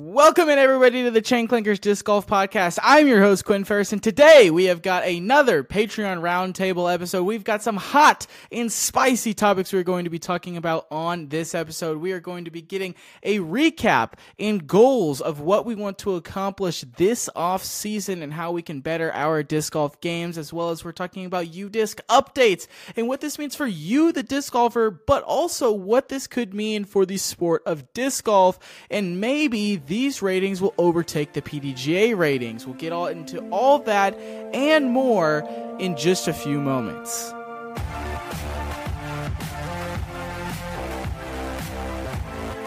Welcome in everybody to the Chain Clankers Disc Golf Podcast. I'm your host Quinn Ferris, and today we have got another Patreon Roundtable episode. We've got some hot and spicy topics we're going to be talking about on this episode. We are going to be getting a recap and goals of what we want to accomplish this off season and how we can better our disc golf games, as well as we're talking about UDisc updates and what this means for you, the disc golfer, but also what this could mean for the sport of disc golf and maybe these ratings will overtake the PDGA ratings. We'll get all into all that and more in just a few moments.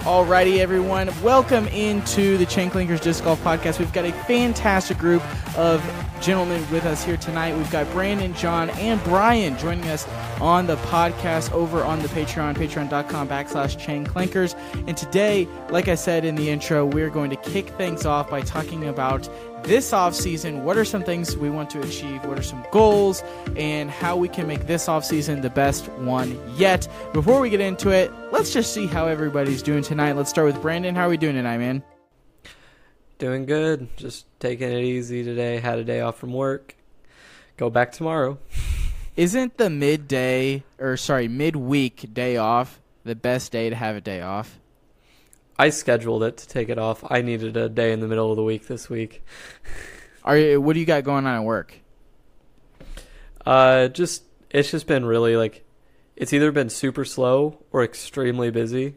Alrighty, everyone. Welcome into the Chain Clankers Disc Golf Podcast. We've got a fantastic group of gentlemen with us here tonight. We've got Brandon, John, and Brian joining us on the podcast over on the Patreon, patreon.com backslash chain clankers. And today, like I said in the intro, we're going to kick things off by talking about this off season what are some things we want to achieve? What are some goals? And how we can make this off season the best one yet? Before we get into it let's just see how everybody's doing tonight. Let's start with brandon. How are we doing tonight man? Doing good. Just taking it easy today. Had a day off from work. Go back tomorrow. Isn't the midday or sorry midweek day off the best day to have a day off I scheduled it to take it off. I needed a day in the middle of the week this week. Are you, what do you got going on at work? Uh, just it's just been really like it's either been super slow or extremely busy,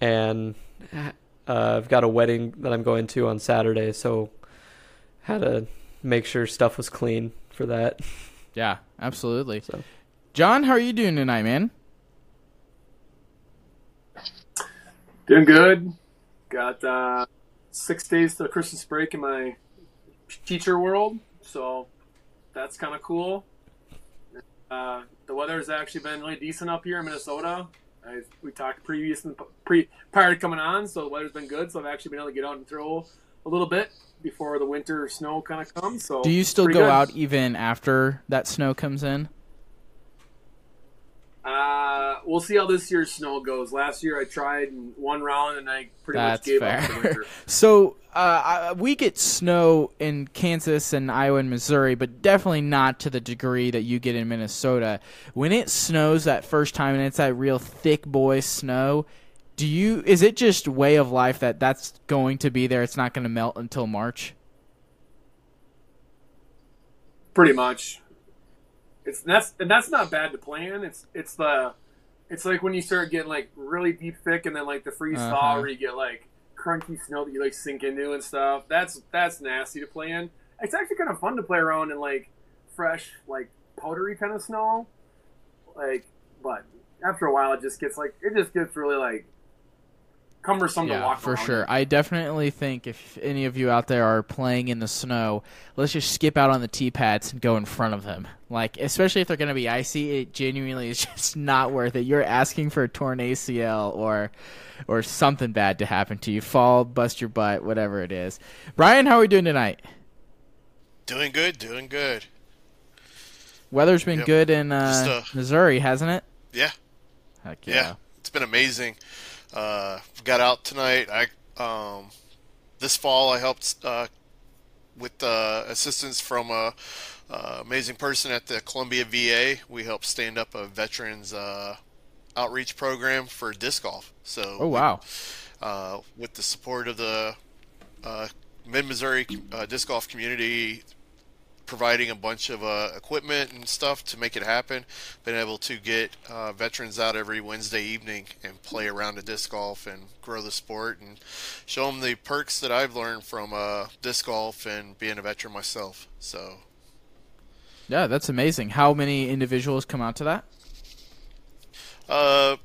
and uh, I've got a wedding that I'm going to on Saturday, so had to make sure stuff was clean for that. Yeah, absolutely. So, John, how are you doing tonight, man? Doing good. Got uh, six days to Christmas break in my teacher world, so that's kind of cool. Uh, the weather has actually been really decent up here in Minnesota. I, we talked previous pre prior to coming on, so the weather's been good. So I've actually been able to get out and throw a little bit before the winter snow kind of comes. So do you still go good. out even after that snow comes in? Uh, we'll see how this year's snow goes. Last year I tried and one round and I pretty That's much gave fair. up the winter. so uh, we get snow in Kansas and Iowa and Missouri, but definitely not to the degree that you get in Minnesota. When it snows that first time and it's that real thick boy snow, do you is it just way of life that that's going to be there? It's not going to melt until March. Pretty much it's that's and that's not bad to plan. It's it's the it's like when you start getting like really deep thick and then like the freeze uh-huh. thaw where you get like crunchy snow that you like sink into and stuff. That's that's nasty to play in. It's actually kind of fun to play around in like fresh like powdery kind of snow. Like, but after a while it just gets like it just gets really like cumbersome yeah, to walk for sure. I definitely think if any of you out there are playing in the snow, let's just skip out on the tee pads and go in front of them. Like, especially if they're going to be icy, it genuinely is just not worth it. You're asking for a torn ACL or or something bad to happen to you. Fall, bust your butt, whatever it is. Brian, how are we doing tonight? Doing good, doing good. Weather's been yep. good in uh, Just, uh, Missouri, hasn't it? Yeah. Heck yeah. yeah. It's been amazing. Uh, got out tonight. I um, this fall I helped uh, with uh, assistance from a, a, amazing person at the Columbia VA. We helped stand up a veterans uh, outreach program for disc golf. So oh wow, we, uh, with the support of the uh, Mid Missouri disc golf community providing a bunch of uh, equipment and stuff to make it happen. Been able to get uh, veterans out every Wednesday evening and play around a disc golf and grow the sport and show them the perks that I've learned from uh, disc golf and being a veteran myself. So, yeah, that's amazing. How many individuals come out to that? Uh,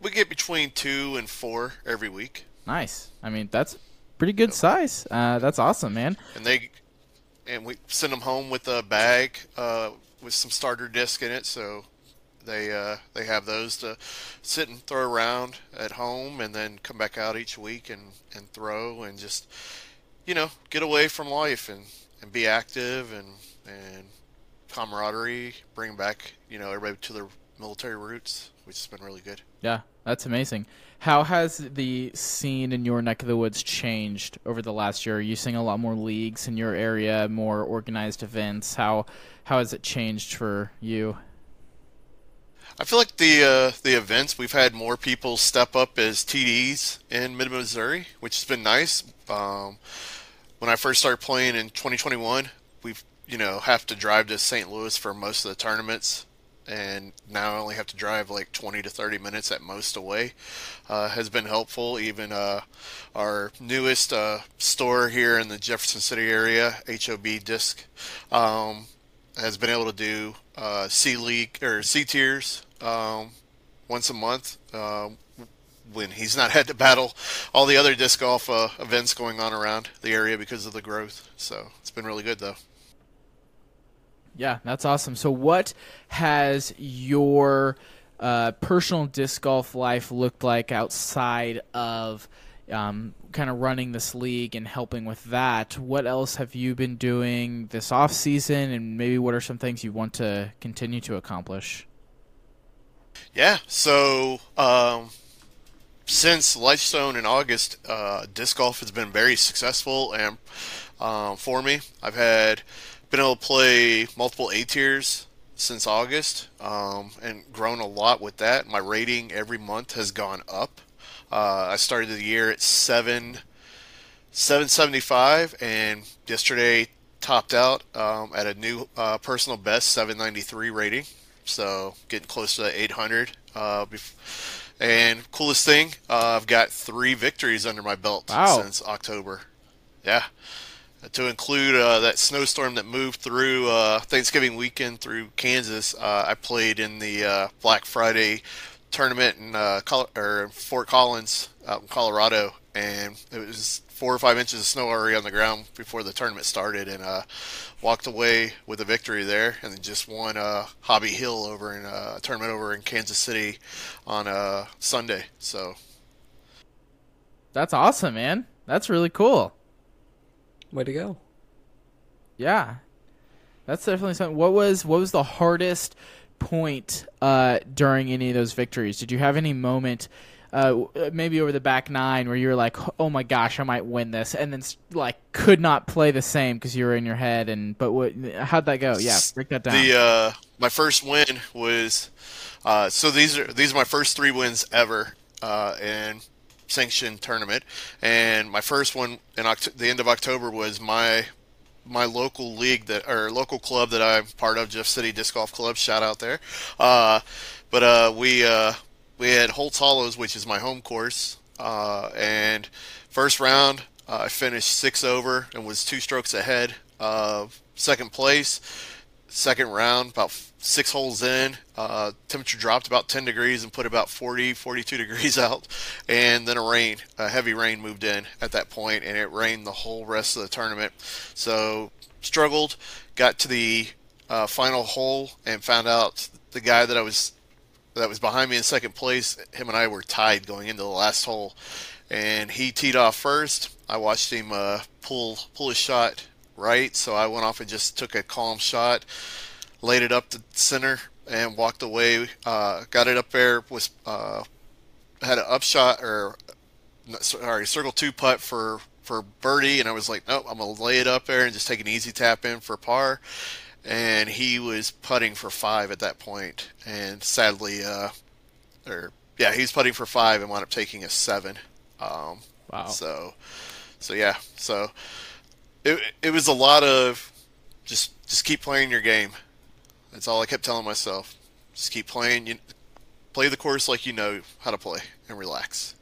we get between two and four every week. Nice. I mean, that's pretty good size. Uh, that's awesome, man. And they and we send them home with a bag uh, with some starter disc in it, so they uh, they have those to sit and throw around at home, and then come back out each week and, and throw and just you know get away from life and, and be active and and camaraderie, bring back you know everybody to their military roots, which has been really good. Yeah, that's amazing. How has the scene in your neck of the woods changed over the last year? Are you seeing a lot more leagues in your area, more organized events? How how has it changed for you? I feel like the uh, the events we've had more people step up as TDs in Mid Missouri, which has been nice. Um, when I first started playing in 2021, we've you know have to drive to St. Louis for most of the tournaments and now I only have to drive like 20 to 30 minutes at most away. Uh, has been helpful. Even uh, our newest uh, store here in the Jefferson City area, HOB Disc, um, has been able to do uh, C League or C tiers um, once a month. Uh, when he's not had to battle all the other disc golf uh, events going on around the area because of the growth. So it's been really good though. Yeah, that's awesome. So, what has your uh, personal disc golf life looked like outside of um, kind of running this league and helping with that? What else have you been doing this off season, and maybe what are some things you want to continue to accomplish? Yeah, so um, since Lifestone in August, uh, disc golf has been very successful and um, for me. I've had been able to play multiple A tiers since August um, and grown a lot with that. My rating every month has gone up. Uh, I started the year at seven, 775, and yesterday topped out um, at a new uh, personal best 793 rating. So getting close to 800. Uh, and coolest thing, uh, I've got three victories under my belt wow. since October. Yeah to include uh, that snowstorm that moved through uh, Thanksgiving weekend through Kansas. Uh, I played in the uh, Black Friday tournament in uh, Col- or Fort Collins out in Colorado, and it was four or five inches of snow already on the ground before the tournament started, and uh, walked away with a victory there, and then just won Hobby Hill over in a tournament over in Kansas City on a Sunday. So that's awesome, man. That's really cool. Way to go. Yeah. That's definitely something. What was what was the hardest point uh, during any of those victories? Did you have any moment uh, maybe over the back nine where you were like, "Oh my gosh, I might win this," and then like could not play the same because you were in your head. And but what? How'd that go? Yeah, break that down. The uh, my first win was uh, so these are these are my first three wins ever, uh, and sanctioned tournament, and my first one in Oct- the end of October was my my local league that or local club that I'm part of, Jeff City Disc Golf Club. Shout out there. Uh, but uh, we uh, we had Holtz Hollows, which is my home course, uh, and first round uh, I finished six over and was two strokes ahead of second place. Second round, about six holes in, uh, temperature dropped about 10 degrees and put about 40, 42 degrees out. And then a rain, a heavy rain moved in at that point, and it rained the whole rest of the tournament. So struggled, got to the uh, final hole, and found out the guy that I was that was behind me in second place. Him and I were tied going into the last hole, and he teed off first. I watched him uh, pull pull his shot right, so I went off and just took a calm shot laid it up the center and walked away. Uh, got it up there. Was uh, had an upshot or sorry circle two putt for for birdie, and I was like, nope, I'm gonna lay it up there and just take an easy tap in for par. And he was putting for five at that point, and sadly, uh, or yeah, he was putting for five and wound up taking a seven. Um, wow. So, so yeah, so it it was a lot of just just keep playing your game. That's all I kept telling myself. Just keep playing. You play the course like you know how to play and relax.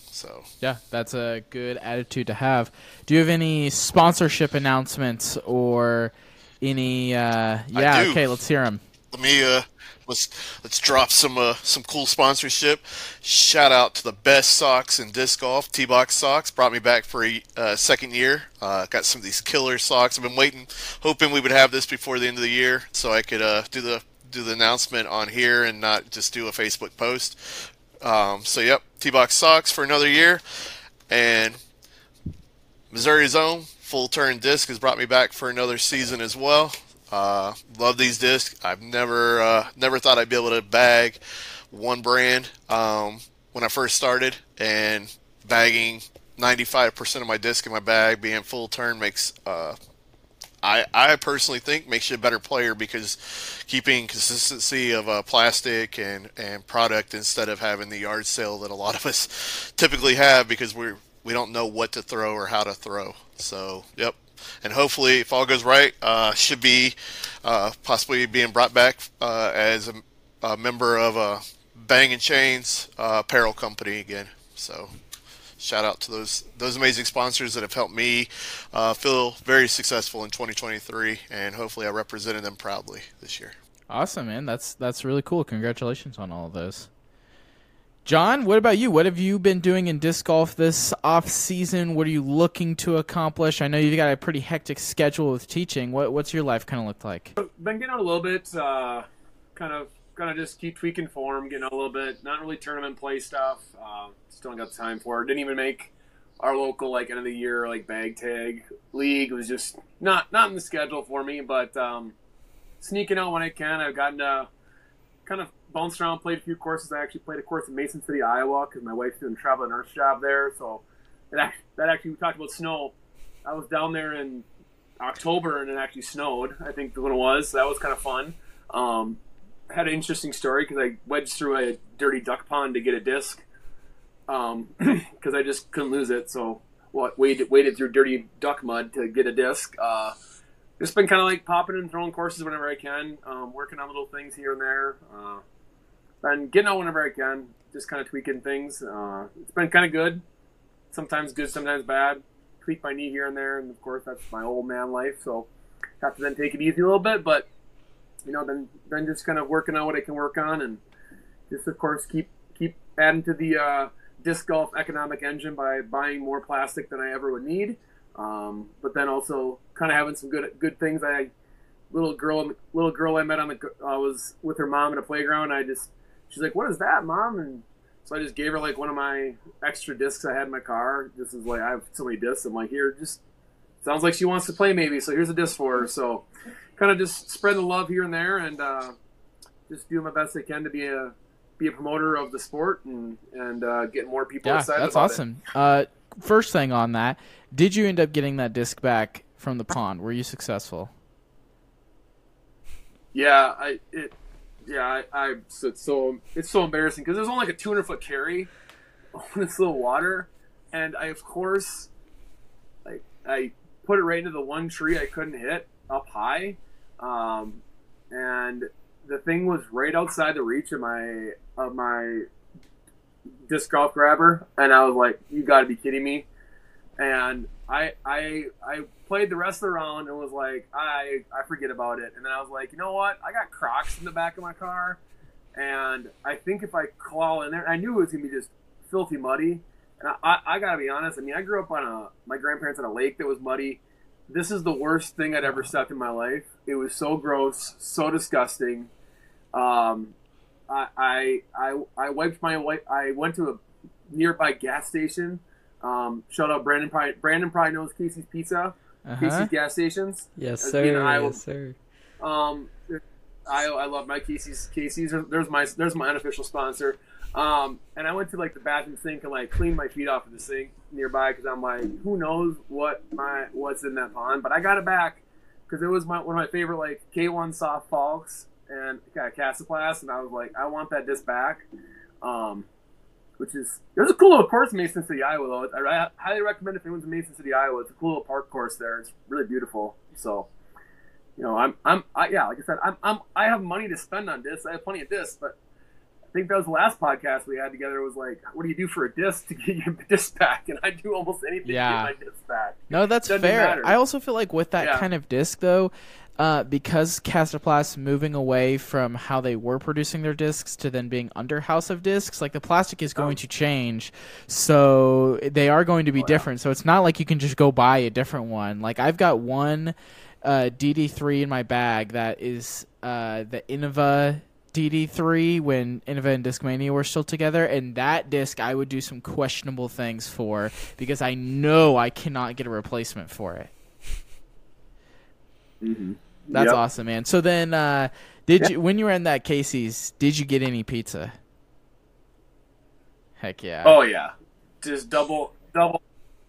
So yeah, that's a good attitude to have. Do you have any sponsorship announcements or any? Uh, yeah, okay, let's hear them. Let me uh, let's let's drop some uh, some cool sponsorship. Shout out to the best socks in disc golf. T Box socks brought me back for a uh, second year. Uh, got some of these killer socks. I've been waiting, hoping we would have this before the end of the year, so I could uh, do the do the announcement on here and not just do a Facebook post. Um, so yep, T Box socks for another year, and Missouri's own full turn disc has brought me back for another season as well. Uh, love these discs. I've never uh, never thought I'd be able to bag one brand um, when I first started, and bagging 95% of my disc in my bag, being full turn, makes uh, I I personally think makes you a better player because keeping consistency of uh, plastic and and product instead of having the yard sale that a lot of us typically have because we're we don't know what to throw or how to throw. So, yep, and hopefully, if all goes right, uh, should be uh, possibly being brought back uh, as a, a, member of a Bang and Chains uh, apparel company again. So, shout out to those those amazing sponsors that have helped me uh, feel very successful in 2023, and hopefully, I represented them proudly this year. Awesome, man. That's that's really cool. Congratulations on all of those. John, what about you? What have you been doing in disc golf this off season? What are you looking to accomplish? I know you've got a pretty hectic schedule with teaching. What, what's your life kind of looked like? Been getting out a little bit, uh, kind of, kind of just keep tweaking form, getting out a little bit. Not really tournament play stuff. Uh, still got time for it. Didn't even make our local like end of the year like bag tag league. It was just not not in the schedule for me, but um, sneaking out when I can. I've gotten to kind of bounced around, played a few courses. I actually played a course in Mason City, Iowa, because my wife's doing travel nurse job there. So that that actually we talked about snow. I was down there in October and it actually snowed. I think when it was, so that was kind of fun. Um, had an interesting story because I wedged through a dirty duck pond to get a disc because um, I just couldn't lose it. So what waded, waited through dirty duck mud to get a disc. Uh, just been kind of like popping and throwing courses whenever I can, um, working on little things here and there. Uh, been getting out whenever I can, just kind of tweaking things. Uh, it's been kind of good. Sometimes good, sometimes bad. Tweak my knee here and there, and of course that's my old man life. So have to then take it easy a little bit, but you know, then then just kind of working on what I can work on, and just of course keep keep adding to the uh, disc golf economic engine by buying more plastic than I ever would need. Um, but then also kind of having some good good things. I little girl little girl I met on the I uh, was with her mom in a playground. I just she's like, "What is that, mom?" And so I just gave her like one of my extra discs I had in my car. This is like I have so many discs. I'm like, here, just sounds like she wants to play maybe. So here's a disc for her. So kind of just spread the love here and there, and uh, just do my best I can to be a be a promoter of the sport and and uh, get more people yeah, excited. That's awesome. Uh, first thing on that, did you end up getting that disc back from the pond? Were you successful? Yeah, I it yeah, I, I it's so it's so embarrassing because there's only like a 200 foot carry on this little water, and I of course, like I put it right into the one tree I couldn't hit up high, um, and the thing was right outside the reach of my of my disc golf grabber, and I was like, "You got to be kidding me!" And I I I played the rest of the round and was like, I I forget about it. And then I was like, you know what? I got Crocs in the back of my car, and I think if I claw in there, I knew it was gonna be just filthy muddy. And I, I, I gotta be honest. I mean, I grew up on a my grandparents had a lake that was muddy. This is the worst thing I'd ever stepped in my life. It was so gross, so disgusting. Um, I I I, I wiped my I went to a nearby gas station um, shout out Brandon. Probably, Brandon probably knows Casey's Pizza, uh-huh. Casey's gas stations. Yes, sir. Iowa, yes, sir. Um, I, I love my Casey's. Casey's. There's my there's my unofficial sponsor. Um, and I went to like the bathroom sink and like cleaned my feet off of the sink nearby because I'm like, who knows what my what's in that pond? But I got it back because it was my one of my favorite like K1 soft falks and got Kastaplast, and I was like, I want that disc back. Um, which is there's a cool little course in Mason City, Iowa. Though I, highly recommend if anyone's in Mason City, Iowa. It's a cool little park course there. It's really beautiful. So, you know, I'm I'm I, yeah, like I said, I'm, I'm I have money to spend on discs. I have plenty of discs, but I think that was the last podcast we had together. Was like, what do you do for a disc to get your disc back? And I do almost anything yeah. to get my disc back. No, that's fair. I also feel like with that yeah. kind of disc though. Uh, because Kastaplast moving away from how they were producing their discs to then being under House of Discs, like the plastic is going to change, so they are going to be different. So it's not like you can just go buy a different one. Like I've got one uh, DD3 in my bag that is uh, the Innova DD3 when Innova and Discmania were still together, and that disc I would do some questionable things for because I know I cannot get a replacement for it. Mm-hmm. That's Yep. awesome, man. So then, uh, did Yeah. you when you were in that Casey's? Did you get any pizza? Heck yeah! Oh yeah, just double double,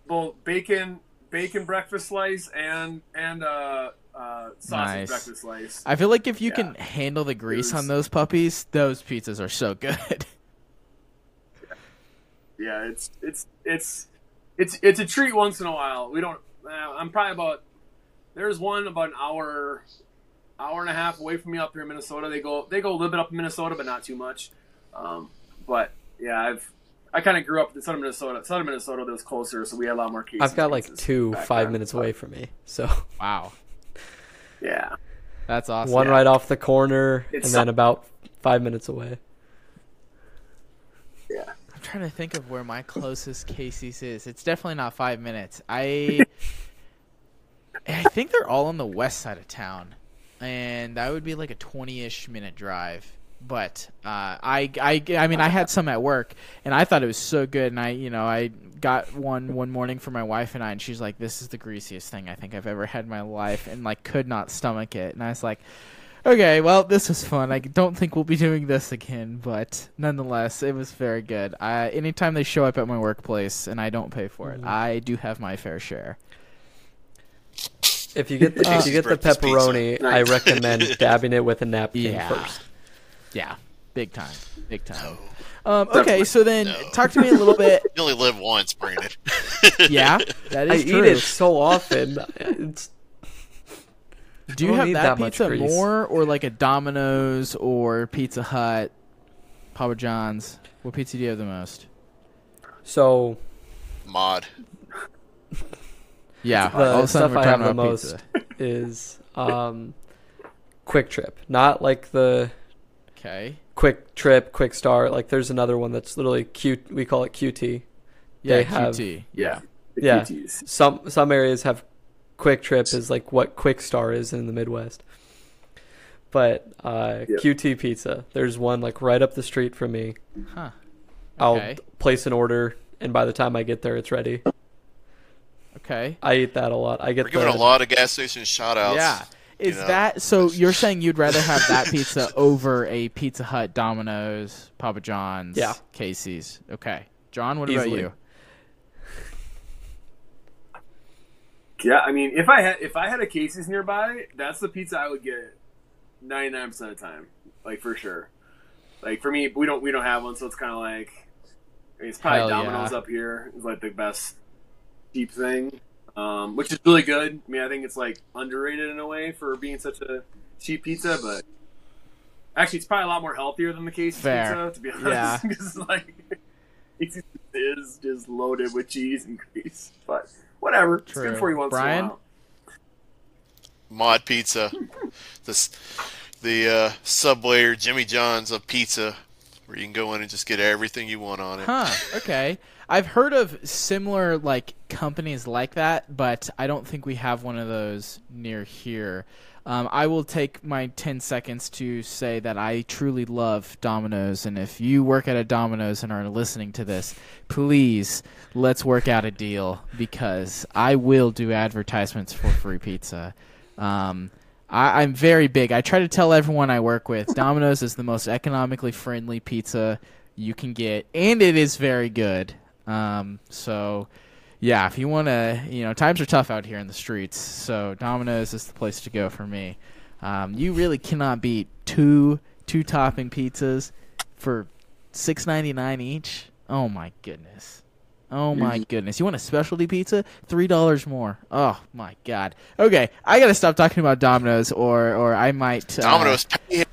double bacon bacon breakfast slice and and uh, uh, sausage Nice. breakfast slice. I feel like if you Yeah. can handle the grease was- on those puppies, those pizzas are so good. Yeah, it's it's it's it's it's a treat once in a while. We don't. Uh, I'm probably about. There's one about an hour, hour and a half away from me up here in Minnesota. They go they go a little bit up in Minnesota, but not too much. Um, but yeah, I've I kind of grew up in southern Minnesota. Southern Minnesota that was closer, so we had a lot more cases. I've got like two five minutes away from me, so wow, Yeah, that's awesome. one right off the corner, It's and so- then about five minutes away. yeah. I'm trying to think of where my closest Casey's is. It's definitely not five minutes. I I think they're all on the west side of town, and that would be like a twenty-ish minute drive. But uh, I, I, I mean, I had some at work, and I thought it was so good. And I, you know, I got one one morning for my wife and I, and she's like, "This is the greasiest thing I think I've ever had in my life," and like could not stomach it. And I was like, Okay, well, this was fun. I don't think we'll be doing this again, but nonetheless, it was very good. I, anytime they show up at my workplace and I don't pay for it, I do have my fair share. If you get the, if you get the breakfast pizza. pepperoni, I recommend dabbing it with a napkin Yeah. first. Yeah, big time, big time. Um, okay, so then No. talk to me a little bit. You only live once, Brandon. Yeah, that I is eat it so often. It's, do you have that, that pizza grease. more, or like a Domino's or Pizza Hut, Papa John's? What pizza do you have the most? so Mod. Yeah, the all of a sudden stuff we're I have talking the about most pizza. is um, Quick Trip, not like the Okay. Quick Trip, Quick Start. Like there's another one that's literally Q. We call it QT. Yeah, They have- QT. Yeah. Yeah. QTs. Some some areas have Quick Trip is like what Quick Star is in the Midwest. But uh, Yep. QT Pizza, there's one like right up the street from me. Huh. Okay. I'll place an order, and by the time I get there, it's ready. Okay. I eat that a lot. I get We're giving the a lot of gas station shout outs. Yeah. Is know. that so? You're saying you'd rather have that pizza over a Pizza Hut, Domino's, Papa John's, Yeah. Casey's? Okay, John, what Easily. about you? Yeah, I mean, if I had if I had a Casey's nearby, that's the pizza I would get ninety nine percent of the time, like for sure. Like for me, we don't we don't have one, so it's kind of like I mean, it's probably Hell Domino's yeah. up here is like the best cheap thing, um, which is really good. I mean, I think it's like underrated in a way for being such a cheap pizza, but actually, it's probably a lot more healthier than the Casey's Fair. pizza, to be honest. Yeah. because like Casey's is just loaded with cheese and grease, but whatever. It's True. good for you once Brian? in a while. Mod Pizza. this the uh, Subway or Jimmy John's of pizza, where you can go in and just get everything you want on it. Huh. Okay. I've heard of similar like companies like that, but I don't think we have one of those near here. Um, I will take my 10 seconds to say that I truly love Domino's, and if you work at a Domino's and are listening to this, please let's work out a deal because I will do advertisements for free pizza. Um, I, I'm very big. I try to tell everyone I work with Domino's is the most economically friendly pizza you can get, and it is very good. Um, so, yeah, if you want to, you know, times are tough out here in the streets, so Domino's is the place to go for me. Um, you really cannot beat two two topping pizzas for six ninety nine each. Oh my goodness. Oh my goodness! You want a specialty pizza? Three dollars more. Oh my god. Okay, I gotta stop talking about Domino's, or or I might. Uh, Domino's, pay him.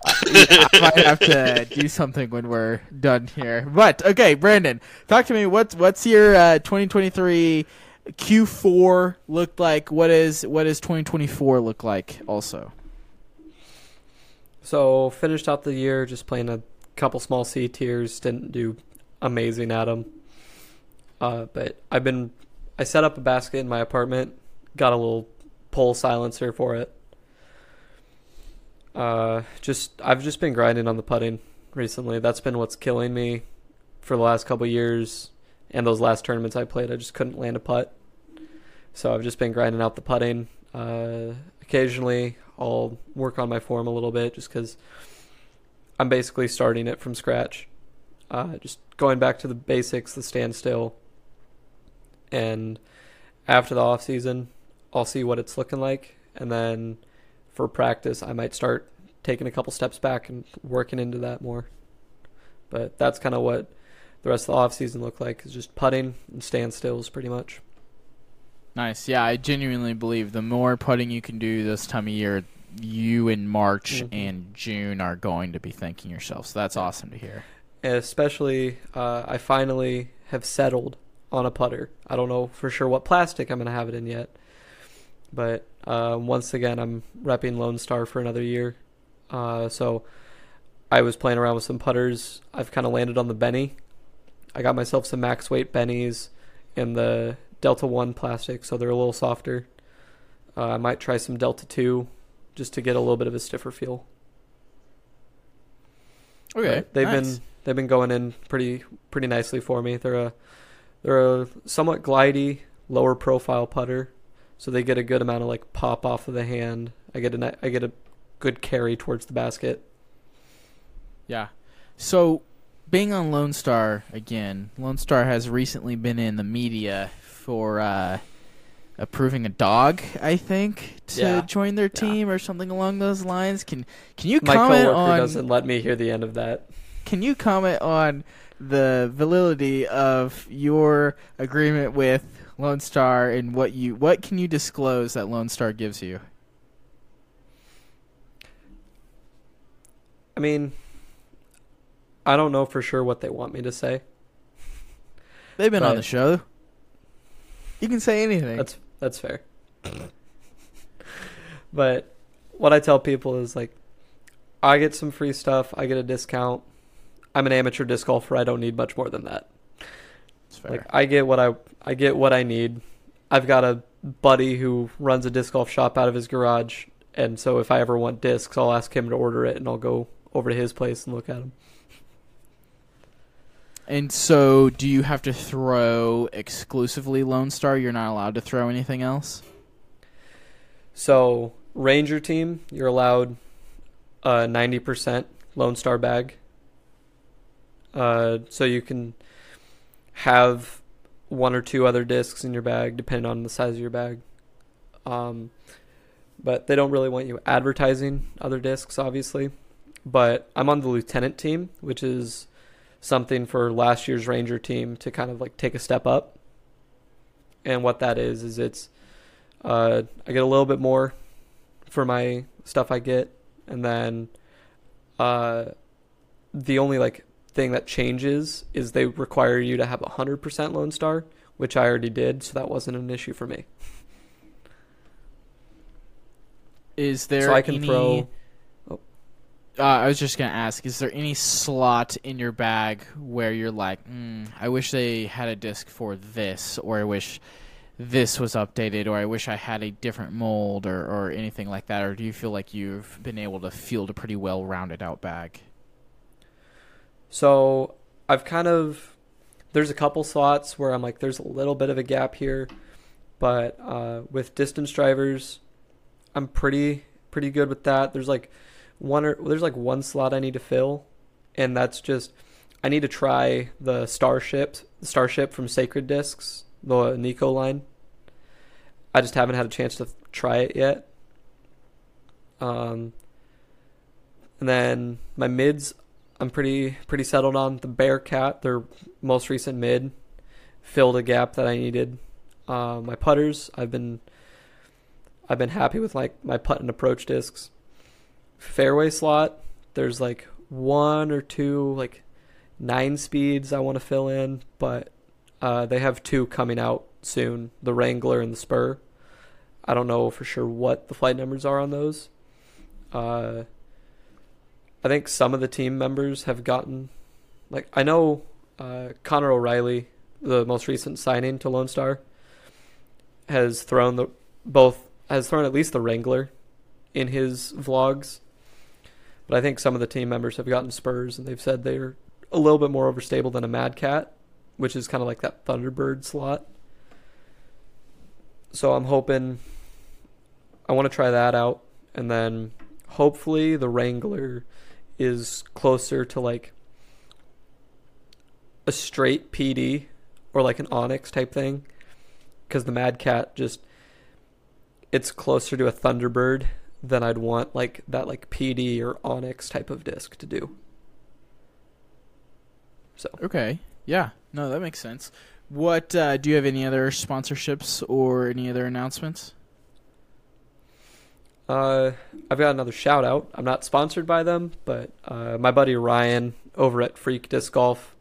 I might have to do something when we're done here. But okay, Brandon, talk to me. What's what's your uh, 2023 Q4 looked like? What is what does 2024 look like? Also, So finished out the year just playing a couple small C tiers. Didn't do amazing at them. Uh, but I've been I set up a basket in my apartment. Got a little pole silencer for it. Uh, just I've just been grinding on the putting recently. That's been what's killing me for the last couple years. And those last tournaments I played, I just couldn't land a putt. So I've just been grinding out the putting. Uh, occasionally, I'll work on my form a little bit just because I'm basically starting it from scratch. Uh, just going back to the basics, the standstill. And after the off season, I'll see what it's looking like, and then for practice, I might start taking a couple steps back and working into that more. But that's kind of what the rest of the off season looked like is just putting and standstills pretty much. nice. Yeah, I genuinely believe the more putting you can do this time of year, you in March Mhm. and June are going to be thanking yourself. So that's awesome to hear. especially uh, I finally have settled on a putter. I don't know for sure what plastic I'm gonna have it in yet, but uh, once again I'm repping Lone Star for another year. Uh, so I was playing around with some putters. I've kind of landed on the Benny. I got myself some max weight Bennies in the Delta One plastic, so they're a little softer. Uh, I might try some Delta Two, just to get a little bit of a stiffer feel. Okay, But they've nice. been they've been going in pretty pretty nicely for me. They're a they're a somewhat glidey, lower profile putter, so they get a good amount of like pop off of the hand. I get a I get a good carry towards the basket. Yeah. So, being on Lone Star again, Lone Star has recently been in the media for uh, approving a dog, I think, to Yeah. join their Yeah. team or something along those lines. Can Can you My comment on doesn't let me hear the end of that. Can you comment on the validity of your agreement with Lone Star and what you what can you disclose that Lone Star gives you? I mean, I don't know for sure what they want me to say. They've been on the show. You can say anything. That's that's fair. but what I tell people is like I get some free stuff, I get a discount. I'm an amateur disc golfer, I don't need much more than that. It's fair. Like I get what I I get what I need. I've got a buddy who runs a disc golf shop out of his garage, and so if I ever want discs, I'll ask him to order it and I'll go over to his place and look at them. and so, do you have to throw exclusively Lone Star? You're not allowed to throw anything else. So Ranger team, you're allowed a ninety percent Lone Star bag. Uh, so you can have one or two other discs in your bag, depending on the size of your bag. Um, but they don't really want you advertising other discs, obviously. But I'm on the lieutenant team, which is something for last year's Ranger team to kind of like take a step up. And what that is is it's uh, I get a little bit more for my stuff I get, and then uh, the only like thing that changes is they require you to have a hundred percent Lone Star, which I already did, so that wasn't an issue for me. Is there so I can any? throw. Uh, I was just gonna ask: Is there any slot in your bag where you're like, mm, "I wish they had a disc for this," or "I wish this was updated," or "I wish I had a different mold," or, or anything like that? Or do you feel like you've been able to field a pretty well rounded out bag? So I've kind of there's a couple slots where I'm like there's a little bit of a gap here, but uh, with distance drivers, I'm pretty pretty good with that. There's like one or there's like one slot I need to fill, and that's just I need to try the Starship Starship from Sacred Discs, the Nico line. I just haven't had a chance to try it yet. Um, and then my mids, I'm pretty pretty settled on the Bearcat. Their most recent mid filled a gap that I needed. Uh, my putters, I've been I've been happy with like my putt and approach discs. Fairway slot, there's like one or two like nine speeds I want to fill in, but uh, they have two coming out soon. The Wrangler and the Spur. I don't know for sure what the flight numbers are on those. Uh, I think some of the team members have gotten, like I know uh, Connor O'Reilly, the most recent signing to Lone Star, has thrown the both has thrown at least the Wrangler in his vlogs. But I think some of the team members have gotten Spurs and they've said they're a little bit more overstable than a Mad Cat, which is kind of like that Thunderbird slot. So I'm hoping I want to try that out and then hopefully the Wrangler is closer to like a straight PD or like an Onyx type thing because the Mad Cat just it's closer to a Thunderbird than I'd want like that like PD or Onyx type of disc to do. So Okay. Yeah. No, that makes sense. What uh, do you have any other sponsorships or any other announcements? Uh, I've got another shout out. I'm not sponsored by them, but uh, my buddy Ryan over at Freak Disc Golf,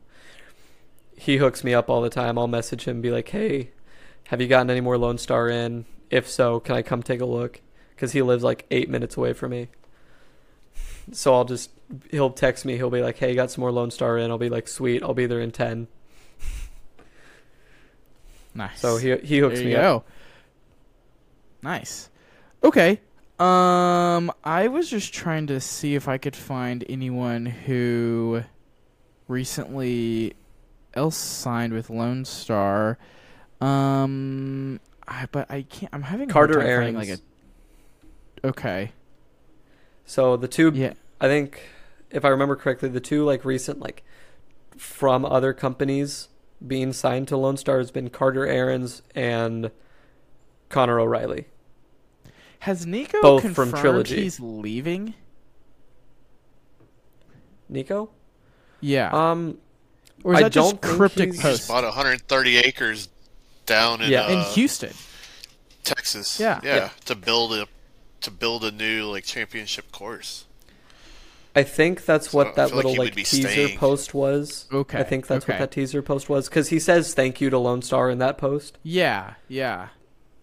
he hooks me up all the time. I'll message him, and be like, "Hey, have you gotten any more Lone Star in? If so, can I come take a look?" Because he lives like eight minutes away from me. So I'll just he'll text me. He'll be like, "Hey, got some more Lone Star in?" I'll be like, "Sweet, I'll be there in 10. Nice. So he he hooks me you up. Nice. Okay. Um, I was just trying to see if I could find anyone who recently else signed with Lone Star. Um, I, but I can't. I'm having Carter finding like a. Okay. So the two Yeah. I think if I remember correctly, the two like recent like from other companies being signed to Lone Star has been Carter Aarons and Connor O'Reilly. Has Nico Both from confirmed Trilogy. he's leaving? Nico? Yeah. Um or is I that just don't think cryptic he's- He bought 130 acres down in, Yeah. uh, in Houston? Texas. Yeah. yeah, Yeah. to build a to build a new like championship course. I think that's So what I that feel like little like, teaser staying. post was. Okay, I think that's okay. what that teaser post was cuz he says thank you to Lone Star in that post. Yeah. Yeah.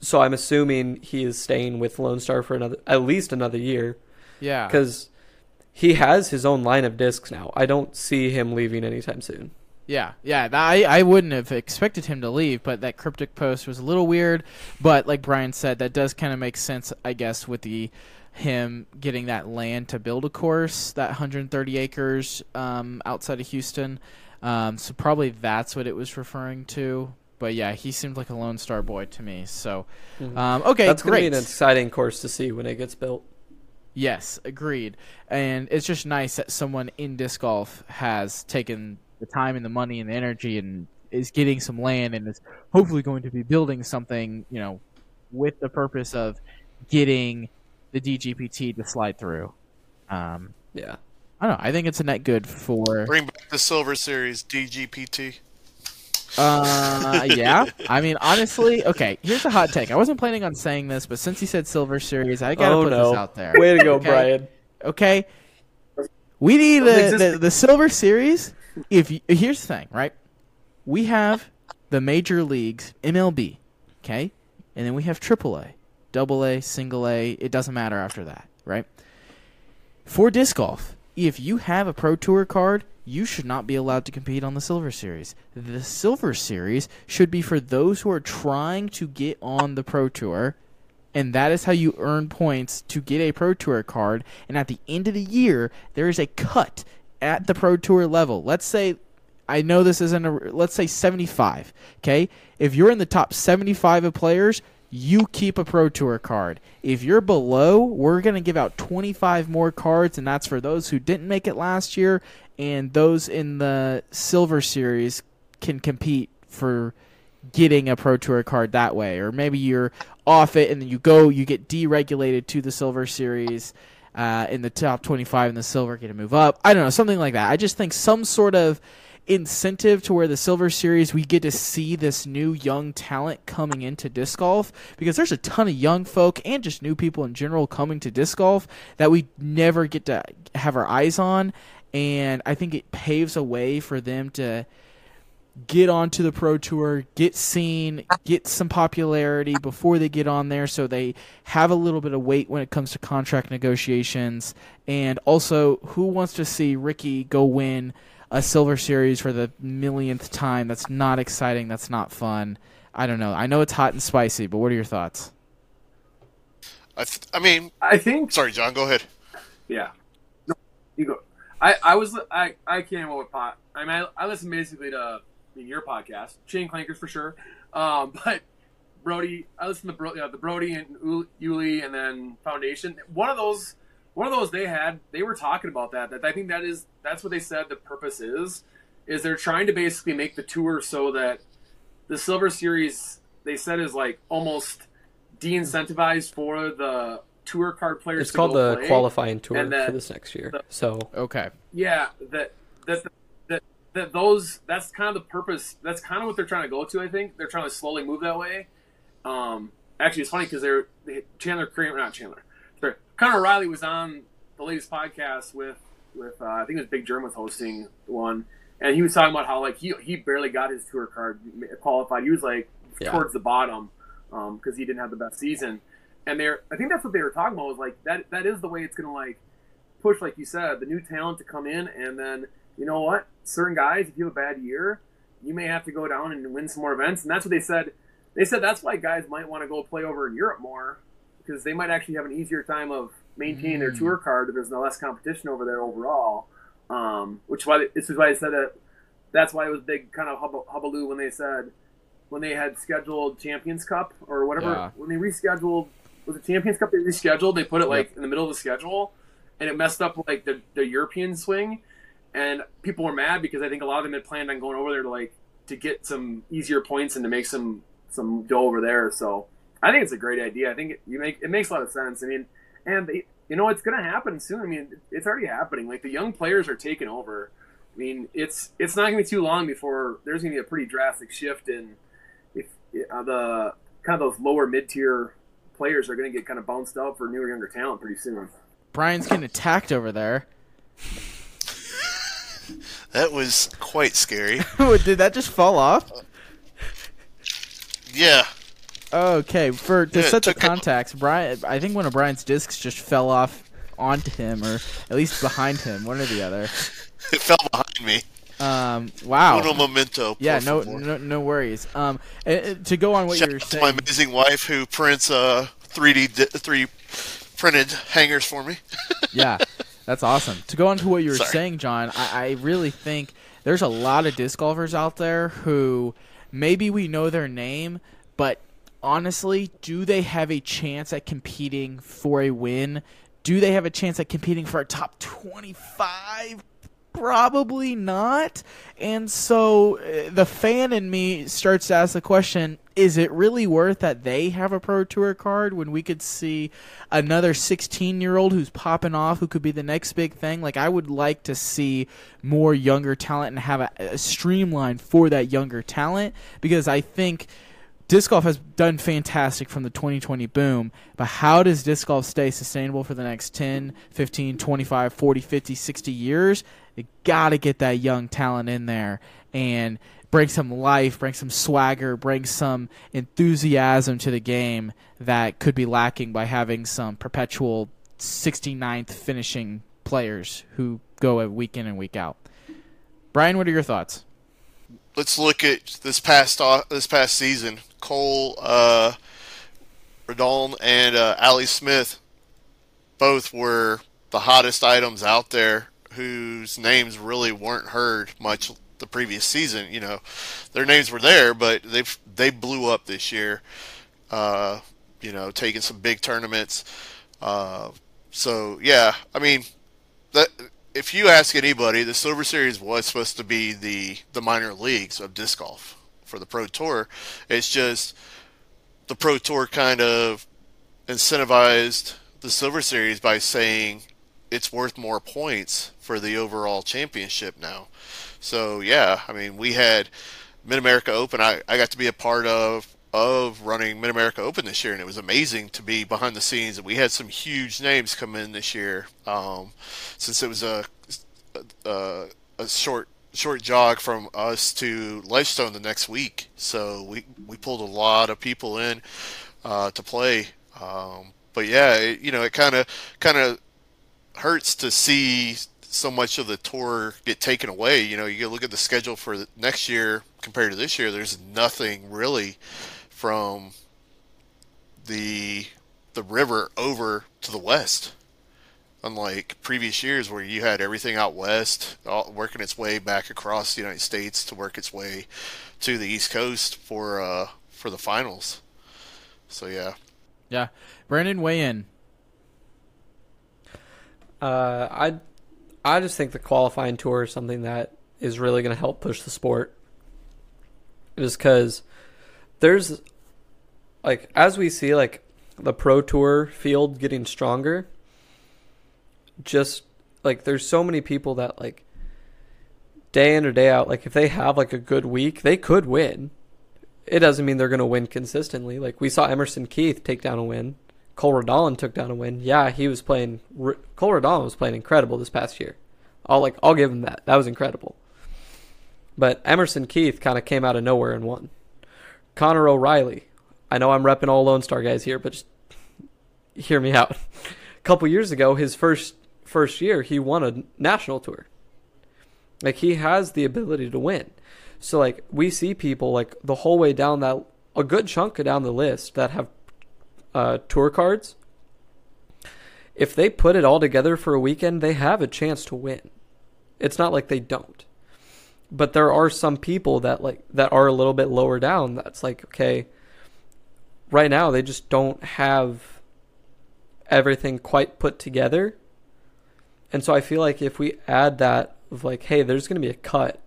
So I'm assuming he is staying with Lone Star for another at least another year Yeah. cuz he has his own line of discs now. I don't see him leaving anytime soon. Yeah, yeah. I I wouldn't have expected him to leave, but that cryptic post was a little weird. But like Brian said, that does kind of make sense, I guess, with the him getting that land to build a course, that 130 acres um, outside of Houston. Um, so probably that's what it was referring to. But yeah, he seemed like a Lone Star boy to me. So um, okay, Mm-hmm. That's going to great. be an exciting course to see when it gets built. Yes, agreed. And it's just nice that someone in disc golf has taken the time and the money and the energy and is getting some land and is hopefully going to be building something, you know, with the purpose of getting the DGPT to slide through. Um, Yeah. I don't know. I think it's a net good for. Bring back the Silver Series DGPT. Uh, yeah. I mean, honestly, okay. Here's a hot take. I wasn't planning on saying this, but since he said Silver Series, I gotta oh put no. this out there. Way to go, Okay. Brian. Okay. We need the the silver series. If you, here's the thing, right? We have the major leagues, MLB, okay, and then we have AAA, Double A, Single A. It doesn't matter after that, right? For disc golf, if you have a Pro Tour card, you should not be allowed to compete on the Silver Series. The Silver Series should be for those who are trying to get on the Pro Tour and that is how you earn points to get a Pro Tour card. And at the end of the year, there is a cut at the Pro Tour level. Let's say, I know this isn't a, let's say 75. Okay, if you're in the top 75 of players, you keep a Pro Tour card. If you're below, we're gonna give out 25 more cards, and that's for those who didn't make it last year, and those in the Silver Series can compete for getting a Pro Tour card that way, or maybe you're off it and then you go, you get deregulated to the Silver Series. Uh, in the top 25 in the silver get to move up. I don't know, something like that. I just think some sort of incentive to where the silver series we get to see this new young talent coming into disc golf because there's a ton of young folk and just new people in general coming to disc golf that we never get to have our eyes on and I think it paves a way for them to get onto the pro tour, get seen, get some popularity before they get on there so they have a little bit of weight when it comes to contract negotiations. And also, who wants to see Ricky go win a Silver Series for the millionth time? That's not exciting. That's not fun. I don't know. I know it's hot and spicy, but what are your thoughts? I, th- I mean, I think. Sorry, John. Go ahead. Yeah. No, you go. I, I was I I can't remember what pot. I mean, I, I listen basically to I mean, your podcast, Chain Clankers for sure. Um, but Brody, I listen to Bro, yeah, the Brody and Uli, and then Foundation. One of those, one of those they had. They were talking about that. That I think that is that's what they said. The purpose is, is they're trying to basically make the tour so that the Silver Series they said is like almost de-incentivized for the tour card players. It's called the play. qualifying tour that, for this next year. The, so okay, yeah, that that that that those that's kind of the purpose. That's kind of what they're trying to go to. I think they're trying to slowly move that way. Um, actually, it's funny because they're they, Chandler Kramer, not Chandler. Conor O'Reilly was on the latest podcast with with uh, I think it was Big Jerm was hosting one, and he was talking about how like he he barely got his tour card qualified. He was like yeah. towards the bottom because um, he didn't have the best season. And they're I think that's what they were talking about was like that that is the way it's gonna like push like you said the new talent to come in and then you know what certain guys if you have a bad year you may have to go down and win some more events and that's what they said they said that's why guys might want to go play over in Europe more because they might actually have an easier time of maintaining mm. their tour card if there's no less competition over there overall. Um, which why this is why I said that. That's why it was big kind of hubbaloo when they said when they had scheduled Champions Cup or whatever yeah. when they rescheduled was it Champions Cup they rescheduled they put it like yep. in the middle of the schedule and it messed up like the, the European swing and people were mad because I think a lot of them had planned on going over there to like to get some easier points and to make some some dough over there so I think it's a great idea I think it, you make it makes a lot of sense I mean and they, you know it's going to happen soon I mean it's already happening like the young players are taking over I mean it's it's not going to be too long before there's going to be a pretty drastic shift in if uh, the kind of those lower mid tier players are going to get kind of bounced out for newer, younger talent pretty soon. Brian's getting attacked over there. that was quite scary. Did that just fall off? Yeah. Okay, for to yeah, set the context, Brian, I think one of Brian's discs just fell off onto him, or at least behind him, one or the other. It fell behind me. Um, wow. Uno momento. Yeah, no, no, no worries. Um, to go on what Shout you were saying, my amazing wife who prints uh 3D three printed hangers for me. yeah, that's awesome. To go on to what you were Sorry. saying, John, I, I really think there's a lot of disc golfers out there who maybe we know their name, but honestly, do they have a chance at competing for a win? Do they have a chance at competing for a top 25 Probably not. And so uh, the fan in me starts to ask the question is it really worth that they have a Pro Tour card when we could see another 16 year old who's popping off who could be the next big thing? Like, I would like to see more younger talent and have a, a streamline for that younger talent because I think disc golf has done fantastic from the 2020 boom, but how does disc golf stay sustainable for the next 10, 15, 25, 40, 50, 60 years? You got to get that young talent in there and bring some life, bring some swagger, bring some enthusiasm to the game that could be lacking by having some perpetual 69th finishing players who go week in and week out. Brian, what are your thoughts? Let's look at this past this past season. Cole uh, Redalen and uh, Ali Smith both were the hottest items out there whose names really weren't heard much the previous season. You know, their names were there, but they they blew up this year. Uh, you know, taking some big tournaments. Uh, so yeah, I mean, that if you ask anybody, the Silver Series was supposed to be the the minor leagues of disc golf for the Pro Tour. It's just the Pro Tour kind of incentivized the Silver Series by saying it's worth more points for the overall championship now. So yeah, I mean we had Mid America Open. I, I got to be a part of of running Mid America Open this year, and it was amazing to be behind the scenes. And we had some huge names come in this year, um, since it was a, a a short short jog from us to Ledgestone the next week. So we we pulled a lot of people in uh, to play. Um, but yeah, it, you know, it kind of kind of hurts to see so much of the tour get taken away. You know, you look at the schedule for next year compared to this year. There's nothing really from the the river over to the west unlike previous years where you had everything out west all, working its way back across the United States to work its way to the East Coast for uh, for the finals. So yeah, yeah. Brandon, weigh in. Uh, I I just think the qualifying tour is something that is really going to help push the sport. Just because there's like as we see like the pro tour field getting stronger just like there's so many people that like day in or day out like if they have like a good week they could win. It doesn't mean they're going to win consistently. Like we saw emerson keith take down a win. Cole redalen took down a win. Yeah he was playing cole redalen was playing incredible this past year. I'll like i'll give him that. That was incredible. But emerson keith kind of came out of nowhere and won. Conor o'reilly. I know i'm repping all lone star guys here but just hear me out. A couple years ago his first first year, he won a national tour. Like he has the ability to win. So like we see people like the whole way down that a good chunk down the list that have uh, tour cards. If they put it all together for a weekend, they have a chance to win. It's not like they don't. But there are some people that like that are a little bit lower down that's like okay, right now they just don't have everything quite put together and so I feel like if we add that of like, hey, there's going to be a cut,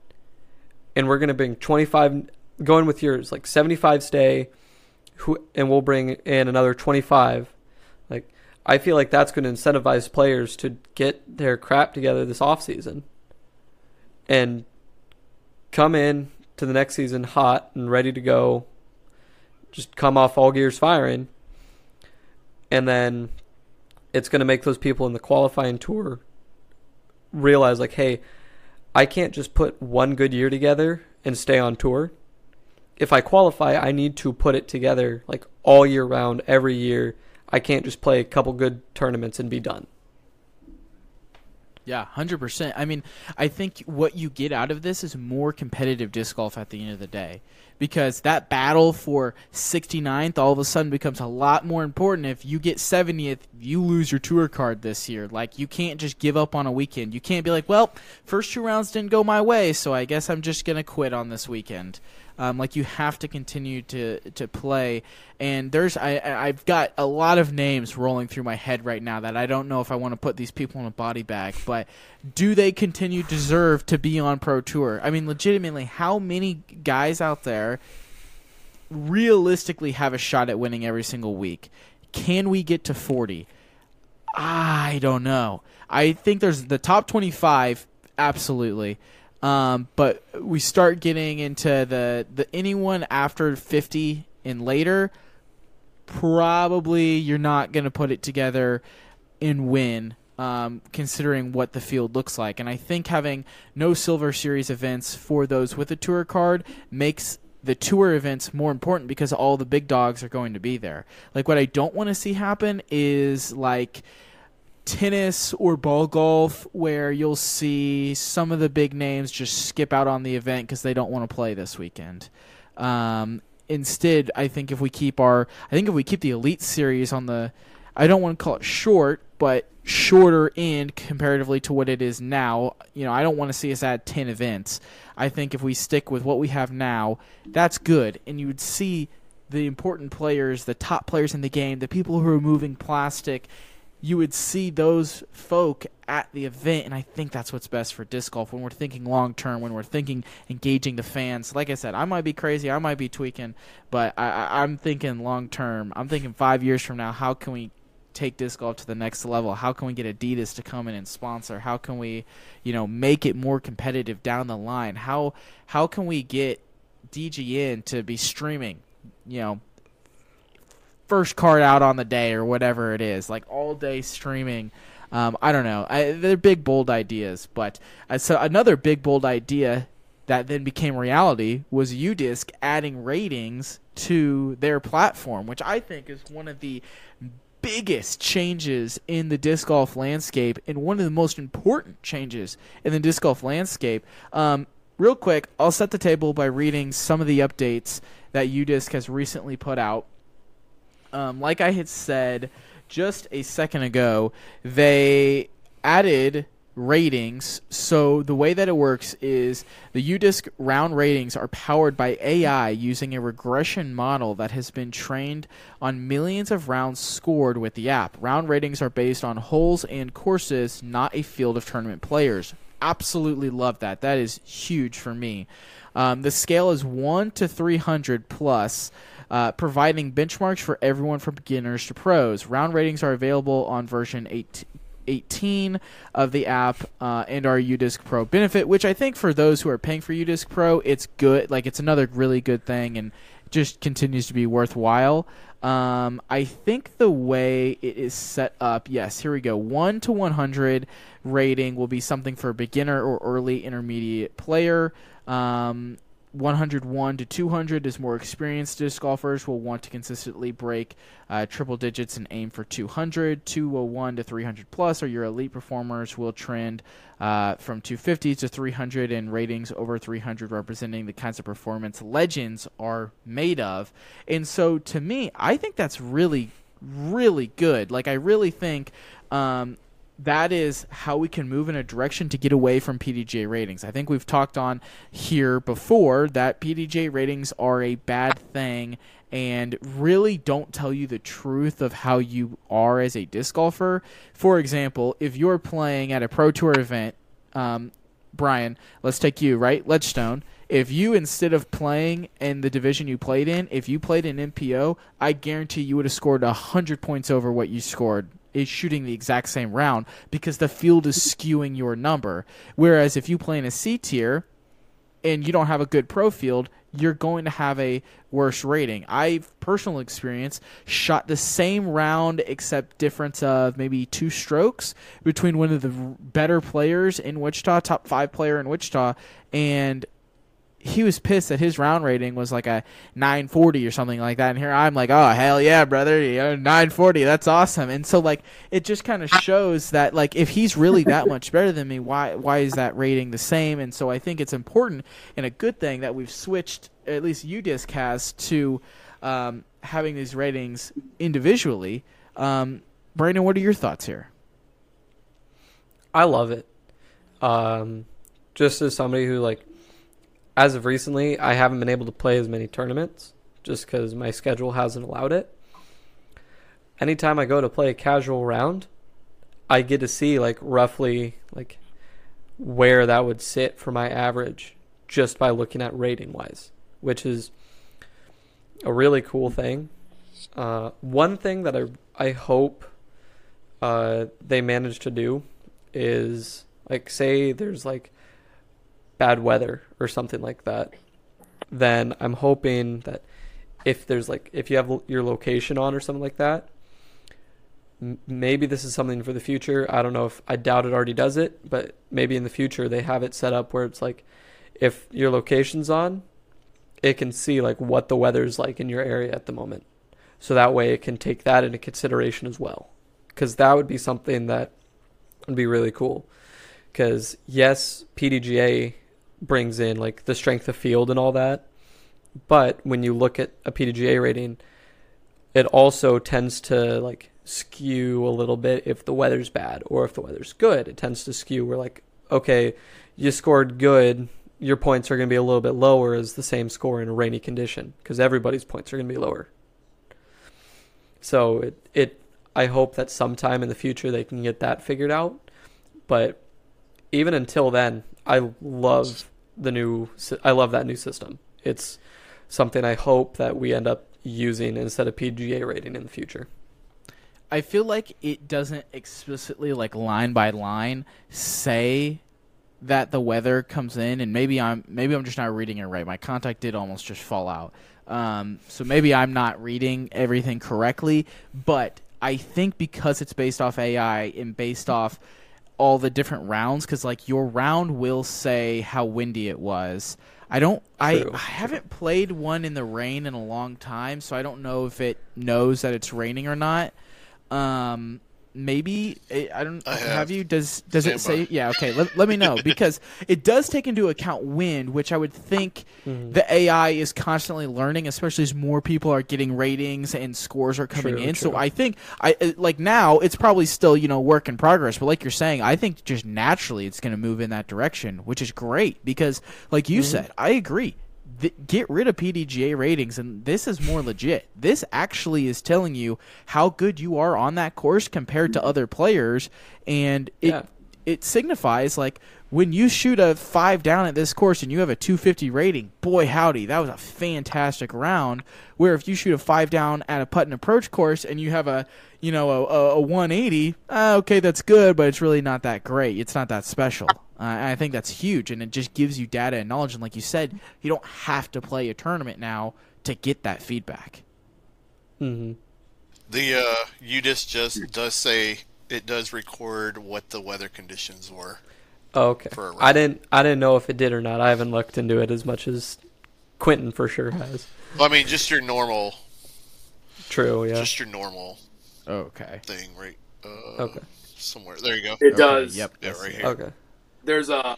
and we're going to bring 25, going with yours, like 75 stay, who, and we'll bring in another 25. Like, I feel like that's going to incentivize players to get their crap together this off season, and come in to the next season hot and ready to go. Just come off all gears firing, and then it's going to make those people in the qualifying tour realize like, hey, I can't just put one good year together and stay on tour. If I qualify, I need to put it together like all year round, every year. I can't just play a couple good tournaments and be done. Yeah, 100%. I mean, I think what you get out of this is more competitive disc golf at the end of the day because that battle for 69th all of a sudden becomes a lot more important. If you get 70th you lose your tour card this year. Like you can't just give up on a weekend. You can't be like well first two rounds didn't go my way so i guess i'm just going to quit on this weekend um, like you have to continue to to play. And there's I I've got a lot of names rolling through my head right now that I don't know if I want to put these people in a body bag. But do they continue deserve to be on pro tour? I mean, legitimately, how many guys out there realistically have a shot at winning every single week? Can we get to forty? I don't know. I think there's the top 25 absolutely. Um, but we start getting into the, the anyone after 50 and later, probably you're not going to put it together and win, um, considering what the field looks like. And I think having no Silver Series events for those with a tour card makes the tour events more important because all the big dogs are going to be there. Like, what I don't want to see happen is like tennis or ball golf where you'll see some of the big names just skip out on the event because they don't want to play this weekend. Um, instead, I think if we keep our, I think if we keep the elite series on the, I don't want to call it short, but shorter end comparatively to what it is now. You know, I don't want to see us add 10 events. I think if we stick with what we have now, that's good. And you would see the important players, the top players in the game, the people who are moving plastic you would see those folk at the event, and I think that's what's best for disc golf when we're thinking long term, when we're thinking engaging the fans. Like I said, I might be crazy, I might be tweaking, but I, am thinking long term. I'm thinking five years from now, how can we take disc golf to the next level? How can we get Adidas to come in and sponsor? How can we, you know, make it more competitive down the line? How how can we get DGN to be streaming, you know, first card out on the day or whatever it is, like all day streaming Um, I don't know. I, they're big, bold ideas, but uh, so another big, bold idea that then became reality was UDisc adding ratings to their platform, which I think is one of the biggest changes in the disc golf landscape and one of the most important changes in the disc golf landscape. Um, real quick, I'll set the table by reading some of the updates that UDisc has recently put out. Um, like I had said just a second ago, they added ratings. So the way that it works is the UDisc round ratings are powered by AI using a regression model that has been trained on millions of rounds scored with the app. Round ratings are based on holes and courses, not a field of tournament players. Absolutely love that. That is huge for me. Um, the scale is 1 to 300 plus. Uh, providing benchmarks for everyone from beginners to pros. Round ratings are available on version 8, 18 of the app uh, and our UDisc Pro benefit, which I think for those who are paying for UDisc Pro, it's good. Like it's another really good thing and just continues to be worthwhile. Um, I think the way it is set up, yes, here we go. 1 to 100 rating will be something for a beginner or early intermediate player. Um, 101 to 200 as more experienced disc golfers will want to consistently break uh, triple digits and aim for 200. 201 to 300 plus are your elite performers will trend uh, from 250 to 300 and ratings over 300 representing the kinds of performance legends are made of. And so to me, I think that's really really good. Like I really think um, that is how we can move in a direction to get away from PDGA ratings. I think we've talked on here before that PDGA ratings are a bad thing and really don't tell you the truth of how you are as a disc golfer. For example, if you're playing at a Pro Tour event, um, Brian, let's take you, right? Ledgestone. If you, instead of playing in the division you played in, if you played in MPO, I guarantee you would have scored 100 points over what you scored is shooting the exact same round because the field is skewing your number. Whereas if you play in a C tier and you don't have a good pro field, you're going to have a worse rating. I've personal experience shot the same round except difference of maybe two strokes between one of the better players in Wichita, top 5 player in Wichita and he was pissed that his round rating was like a 940 or something like that. And here i'm like oh hell yeah brother. You know, 940 that's awesome. And so like it just kind of shows that like if he's really that much better than me why why is that rating the same? And so i think it's important and a good thing that we've switched at least udisc has to um, having these ratings individually. Um, brandon what are your thoughts here? I love it. Um, just as somebody who like as of recently, I haven't been able to play as many tournaments just because my schedule hasn't allowed it. Anytime I go to play a casual round, I get to see like roughly like where that would sit for my average just by looking at rating wise, which is a really cool thing. Uh, one thing that I I hope uh, they manage to do is like say there's like bad weather or something like that, then I'm hoping that if there's like if you have your location on or something like that, m- maybe this is something for the future. I don't know if I doubt it already does it, but maybe in the future they have it set up where it's like if your location's on, it can see like what the weather's like in your area at the moment. So that way it can take that into consideration as well. Cuz that would be something that would be really cool. Cuz yes, PDGA brings in like the strength of field and all that. But when you look at a PDGA rating, it also tends to like skew a little bit if the weather's bad or if the weather's good. It tends to skew where like, okay, you scored good, your points are going to be a little bit lower as the same score in a rainy condition because everybody's points are going to be lower. So it it I hope that sometime in the future they can get that figured out. But even until then, I love the new. I love that new system. It's something I hope that we end up using instead of PGA rating in the future. I feel like it doesn't explicitly, like line by line, say that the weather comes in, and maybe I'm maybe I'm just not reading it right. My contact did almost just fall out, um, so maybe I'm not reading everything correctly. But I I think because it's based off AI and based off all the different rounds, because like your round will say how windy it was. I don't. I. I haven't played one in the rain in a long time, so I don't know if it knows that it's raining or not. Um, maybe eh, I don't I have. have. you. Does does it Stand by. say? Yeah. Okay. Let, let me know because it does take into account wind, which I would think the AI is constantly learning, especially as more people are getting ratings and scores are coming True, in. So. I think I eh, like now it's probably still you know work in progress, but like you're saying, I think just naturally it's going to move in that direction, which is great because like you said, I agree th- get rid of PDGA ratings, and this is more legit. This actually is telling you how good you are on that course compared to other players, and it Yeah. it signifies like when you shoot a five down at this course and you have a 250 rating. Boy, howdy, that was a fantastic round. Where if you shoot a five down at a putt and approach course and you have a you know a, a, a 180, uh, okay, that's good, but it's really not that great. It's not that special. Uh, and I think that's huge, and it just gives you data and knowledge. And like you said, you don't have to play a tournament now to get that feedback. hmm The uh, UDisc just does say it does record what the weather conditions were. Oh, okay. For a I didn't. I didn't know if it did or not. I haven't looked into it as much as Quentin for sure has. Well, I mean, just your normal, True. Yeah. just your normal Okay. thing, right? Uh, Okay. Somewhere. There you go. It Okay, does. Yep. Yeah, right here. Okay. There's a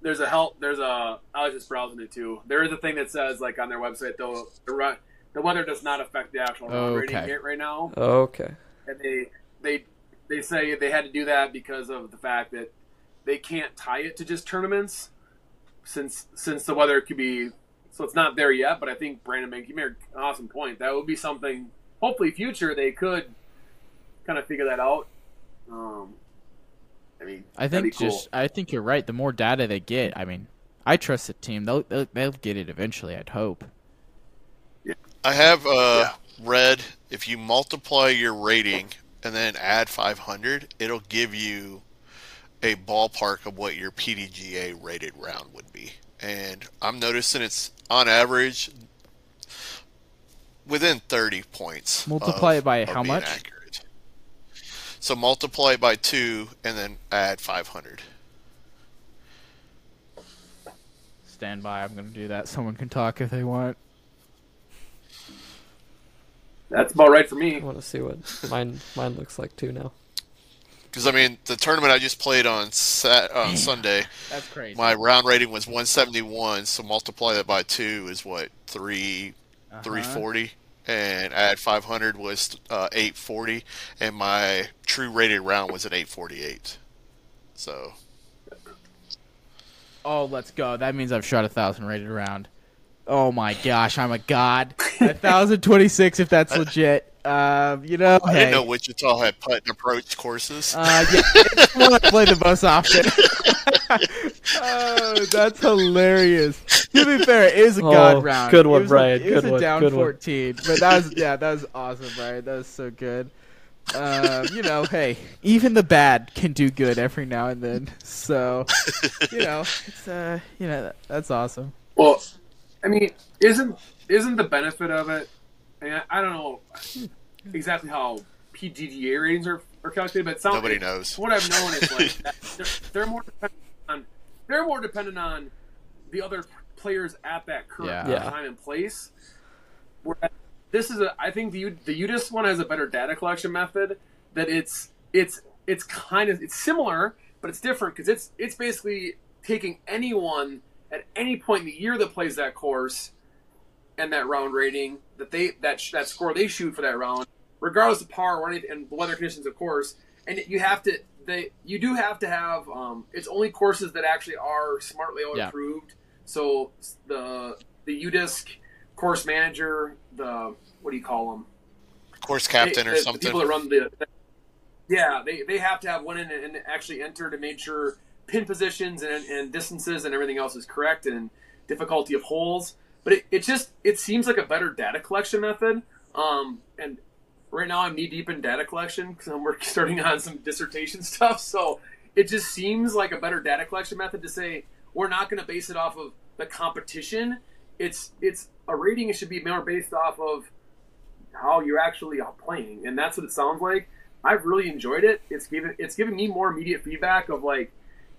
there's a help. There's a. I was just browsing it too. There is a thing that says like on their website though the the weather does not affect the actual rating Okay. yet right now, Okay. and they they they say they had to do that because of the fact that they can't tie it to just tournaments since since the weather could be so it's not there yet. But I think Brandon Bank, you made an awesome point. That would be something. Hopefully, future they could kind of figure that out. Um, I mean, I think cool. just I think you're right. The more data they get, I mean, I trust the team. They'll they'll, they'll get it eventually. I'd hope. Yeah. I have uh, Yeah. read if you multiply your rating and then add 500, it'll give you a ballpark of what your PDGA rated round would be. And I'm noticing it's on average within 30 points. Multiply of- it by how much? Accurate. So multiply it by two and then add 500. Stand by. I'm going to do that. Someone can talk if they want. That's about right for me. I want to see what mine mine looks like too now. Because I mean, the tournament I just played on Sat on Sunday, That's crazy. my round rating was 171. So multiply that by two is what three Uh-huh. 340 and add 500 was uh, 840 and my true rated round was at 848 so Oh, let's go. That means I've shot a thousand rated round. Oh my gosh, I'm a god. A thousand twenty six, if that's legit. Um, you know, i didn't know wichita had putt and approach courses Uh, yeah, it's the one I play the most often. oh, that's hilarious. To be fair, it is a Oh, god round. good one, it was Brian. A, it was Good a one, down good one. but that was yeah, that was awesome, Brian. That was so good. Um, you know, hey, even the bad can do good every now and then. So, you know, it's uh, you know, that, that's awesome. Well, I mean, isn't isn't the benefit of it? And I, I don't know exactly how PGDA ratings are, are calculated, but it sounds Nobody knows. What I've known is like that they're, they're more dependent on they're more dependent on the other players at that current Yeah. Yeah. time and place. Whereas this is a I think the U- the UDisc one has a better data collection method. That it's it's it's kind of it's similar, but it's different because it's it's basically taking anyone at any point in the year that plays that course and that round rating that they that sh- that score they shoot for that round, regardless of par or anything, and weather conditions, of course. And you have to they you do have to have um, it's only courses that actually are smartly Yeah. approved. So the the UDisc course manager, the what do you call them? course captain They- or the- something The people that run the yeah, they, they have to have one in and actually enter to make sure pin positions and, and distances and everything else is correct and difficulty of holes. But it, it just it seems like a better data collection method. Um, and right now I'm knee deep in data collection because I'm working, starting on some dissertation stuff. So it just seems like a better data collection method to say we're not going to base it off of the competition. It's it's a rating. It should be more based off of how you're actually uh, playing, and that's what it sounds like. I've really enjoyed it. It's given it's giving me more immediate feedback of like,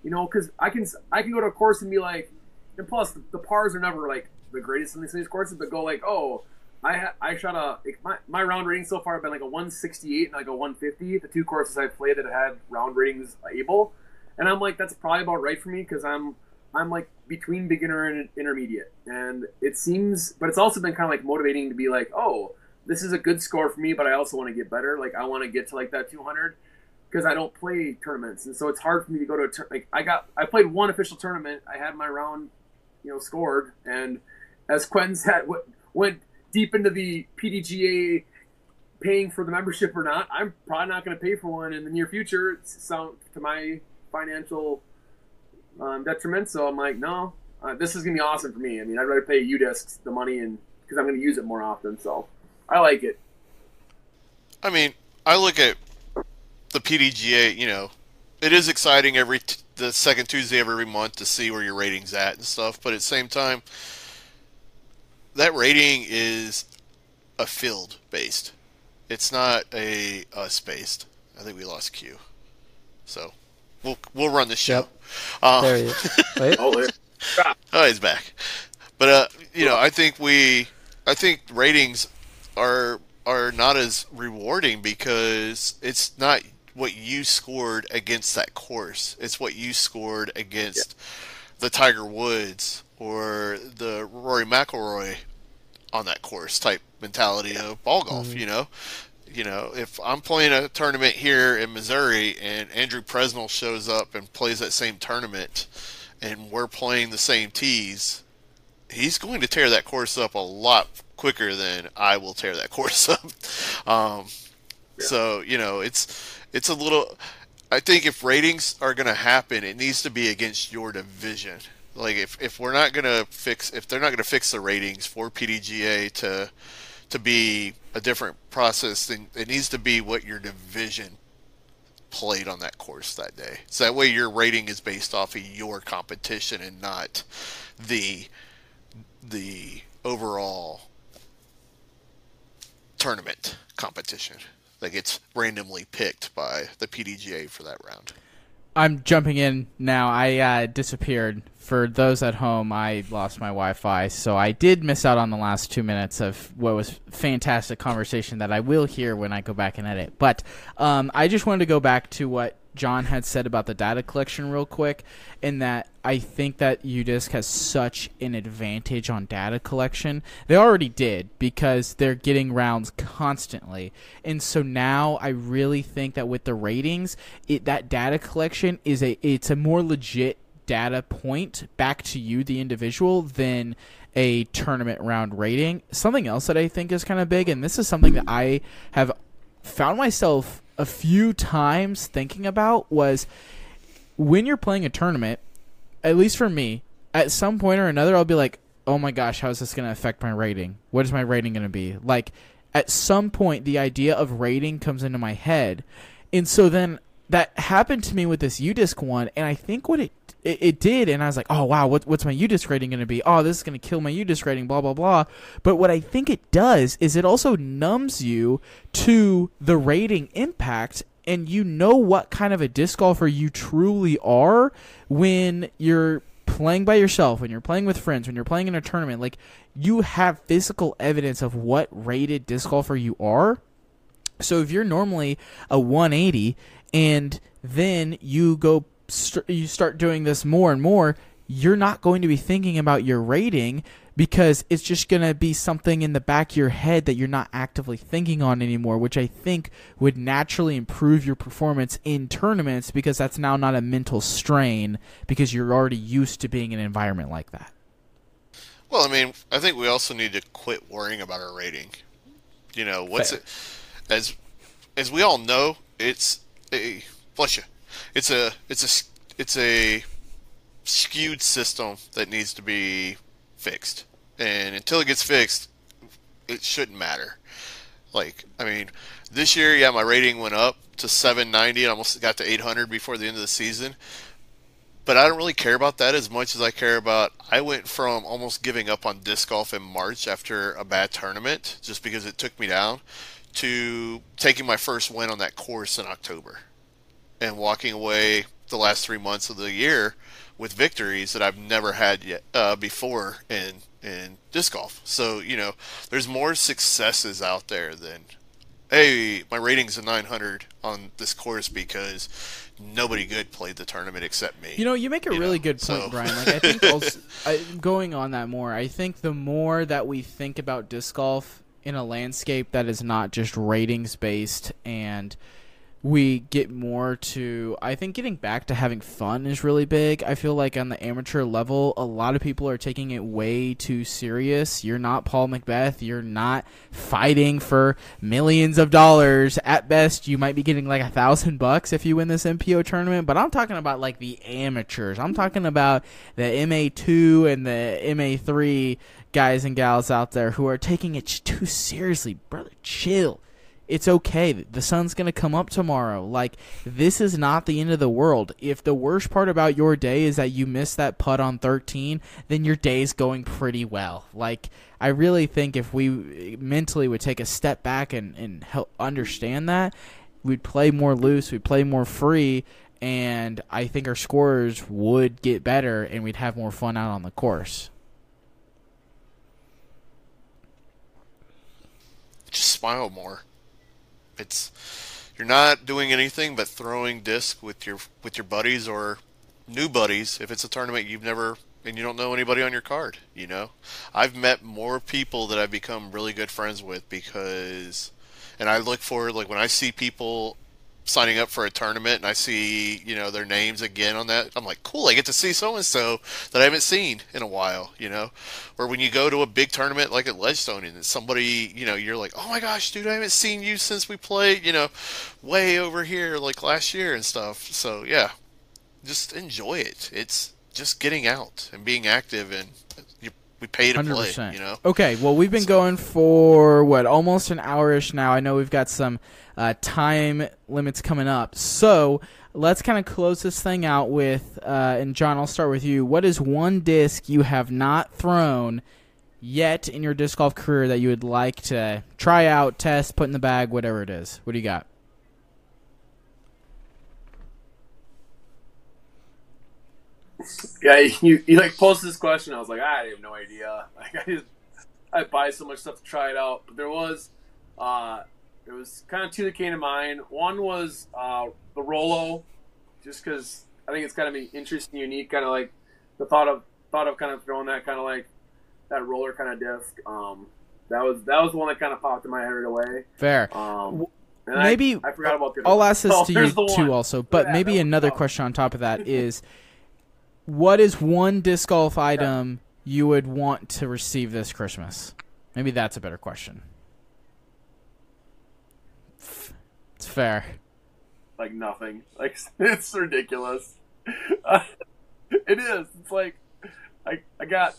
you know, because I can I can go to a course and be like, and plus the, the pars are never like the greatest in these courses, but go like, oh, I I shot a my, my round rating so far have been like a 168 and like a 150. The two courses I've played that had round ratings able, and I'm like that's probably about right for me because I'm I'm like between beginner and intermediate, and it seems, but it's also been kind of like motivating to be like, oh, this is a good score for me, but I also want to get better. Like I want to get to like that 200 because I don't play tournaments, and so it's hard for me to go to a tur- like I got I played one official tournament. I had my round, you know, scored, and as Quentin said, went deep into the PDGA paying for the membership or not. I'm probably not going to pay for one in the near future. It's sound to my financial um, detriment. So I'm like, no, uh, this is gonna be awesome for me. I mean, I'd rather pay U discs the money and because I'm gonna use it more often. So I like it. I mean, I look at the PDGA. You know, it is exciting every t- the second Tuesday of every month to see where your ratings at and stuff. But at the same time, that rating is a field based. It's not a us based. I think we lost Q. So we'll we'll run the show. Yep. Um, there he is. Wait. oh, there. oh, he's back. But uh, you know, I think we, I think ratings are are not as rewarding because it's not what you scored against that course. It's what you scored against the Tiger Woods or the Rory McIlroy on that course type mentality of ball golf. Mm-hmm. You know, you know, if I'm playing a tournament here in Missouri and Andrew Presnell shows up and plays that same tournament and we're playing the same tees, he's going to tear that course up a lot quicker than I will tear that course up. Um, yeah. So, you know, it's it's a little I think if ratings are going to happen, it needs to be against your division. Like if, if we're not going to fix if they're not going to fix the ratings for PDGA to to be a different process, then it needs to be what your division played on that course that day. So that way your rating is based off of your competition and not the the overall tournament competition that gets randomly picked by the PDGA for that round. I'm jumping in now. I uh, disappeared. For those at home, I lost my Wi-Fi, so I did miss out on the last two minutes of what was fantastic conversation that I will hear when I go back and edit. But um, I just wanted to go back to what John had said about the data collection real quick, in that I think that UDisc has such an advantage on data collection. They already did because they're getting rounds constantly, and so now I really think that with the ratings, it, that data collection is a it's a more legit data point back to you, the individual, than a tournament round rating. Something else that I think is kind of big, and this is something that I have found myself a few times thinking about was when you're playing a tournament, at least for me, at some point or another, I'll be like, oh my gosh, how is this going to affect my rating? What is my rating going to be? Like, at some point, the idea of rating comes into my head. And so then that happened to me with this UDisc one, and I think what it it, it did, and I was like, oh wow, what, what's my UDisc rating going to be? Oh, this is going to kill my UDisc rating, blah blah blah. But what I think it does is it also numbs you to the rating impact, and you know what kind of a disc golfer you truly are when you're playing by yourself, when you're playing with friends, when you're playing in a tournament. Like you have physical evidence of what rated disc golfer you are. So if you're normally a 180 and then you go st- you start doing this more and more, you're not going to be thinking about your rating because it's just going to be something in the back of your head that you're not actively thinking on anymore, which I think would naturally improve your performance in tournaments because that's now not a mental strain because you're already used to being in an environment like that. Well, I mean, I think we also need to quit worrying about our rating. You know, what's Fair. it as as we all know, it's a bless you it's a it's a it's a skewed system that needs to be fixed. And until it gets fixed, it shouldn't matter. Like, I mean, this year, yeah, my rating went up to 790 and almost got to 800 before the end of the season. but I don't really care about that as much as I care about. I went from almost giving up on disc golf in March after a bad tournament, just because it took me down, to taking my first win on that course in October, and walking away the last three months of the year with victories that I've never had yet uh, before in in disc golf. So you know, there's more successes out there than, hey, my rating's a 900 on this course because nobody good played the tournament except me. You know, you make a you really know, good point, so- Brian. Like I think also, I, going on that more, I think the more that we think about disc golf in a landscape that is not just ratings based and we get more to I think getting back to having fun is really big. I feel like on the amateur level, a lot of people are taking it way too serious. You're not Paul McBeth. You're not fighting for millions of dollars. At best, you might be getting like a thousand bucks if you win this MPO tournament. But I'm talking about like the amateurs. I'm talking about the MA2 and the MA3 guys and gals out there who are taking it too seriously. Brother, chill it's okay. The sun's going to come up tomorrow. Like, this is not the end of the world. If the worst part about your day is that you missed that putt on 13, then your day's going pretty well. Like, I really think if we eh, mentally would take a step back and, and help understand that, we'd play more loose, we'd play more free, and I think our scores would get better and we'd have more fun out on the course. just smile more. It's you're not doing anything but throwing disc with your with your buddies or new buddies if it's a tournament you've never and you don't know anybody on your card, you know. I've met more people that I've become really good friends with because and I look forward like when I see people signing up for a tournament and I see, you know, their names again on that, I'm like, cool, I get to see so and so that I haven't seen in a while, you know? Or when you go to a big tournament like at Ledgestone and somebody, you know, you're like, oh my gosh, dude, I haven't seen you since we played, you know, way over here like last year and stuff. So, yeah, just enjoy it. It's just getting out and being active and you, we pay to play, 100%. you know? Okay, well, we've been going for what almost an hour-ish now. I know we've got some uh, time limits coming up, so let's kind of close this thing out with. Uh, and John, I'll start with you. What is one disc you have not thrown yet in your disc golf career that you would like to try out, test, put in the bag, whatever it is? What do you got? Yeah, you, you like posted this question. I was like, I have no idea. Like I just I buy so much stuff to try it out. But there was uh there was kind of two that came to mind. One was uh the Rolo, just because I think it's kind of interesting, unique, kind of like the thought of thought of kind of throwing that kind of like that roller kind of disc. Um, that was that was the one that kind of popped in my head right away. Fair. Um, and I- maybe I, forgot about the. I'll ask this Oh, to you too, also. But Yeah, maybe another question on top of that is, what is one disc golf item you would want to receive this Christmas? Maybe that's a better question. F- It's fair. like nothing. Like it's ridiculous. it is. It's like I I got.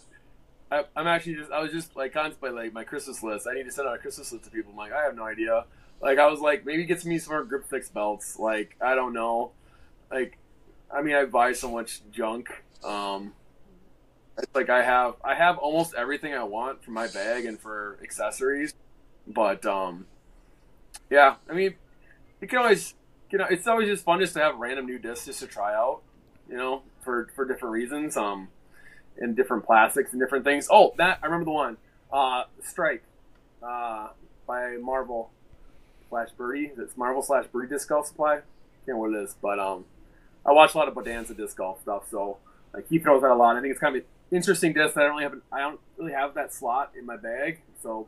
I, I'm actually just. I was just like contemplating like my Christmas list. I need to send out a Christmas list to people. I'm like, I have no idea. Like I was like, maybe get me some more grip fix belts. Like I don't know. Like, I mean, I buy so much junk. Um, it's like I have I have almost everything I want for my bag and for accessories, but um, yeah. I mean, you can always you know, it's always just fun just to have random new discs just to try out, you know, for for different reasons, um, and different plastics and different things. Oh, that I remember the one, uh, Strike, uh, by Marvel slash Birdie. It's Marvel slash Birdie Disc Golf Supply. Can't remember what it is, but um, I watch a lot of Bodanza disc golf stuff, so like he throws that a lot. I think it's kind of interesting disc that I don't really have. I don't really have that slot in my bag, so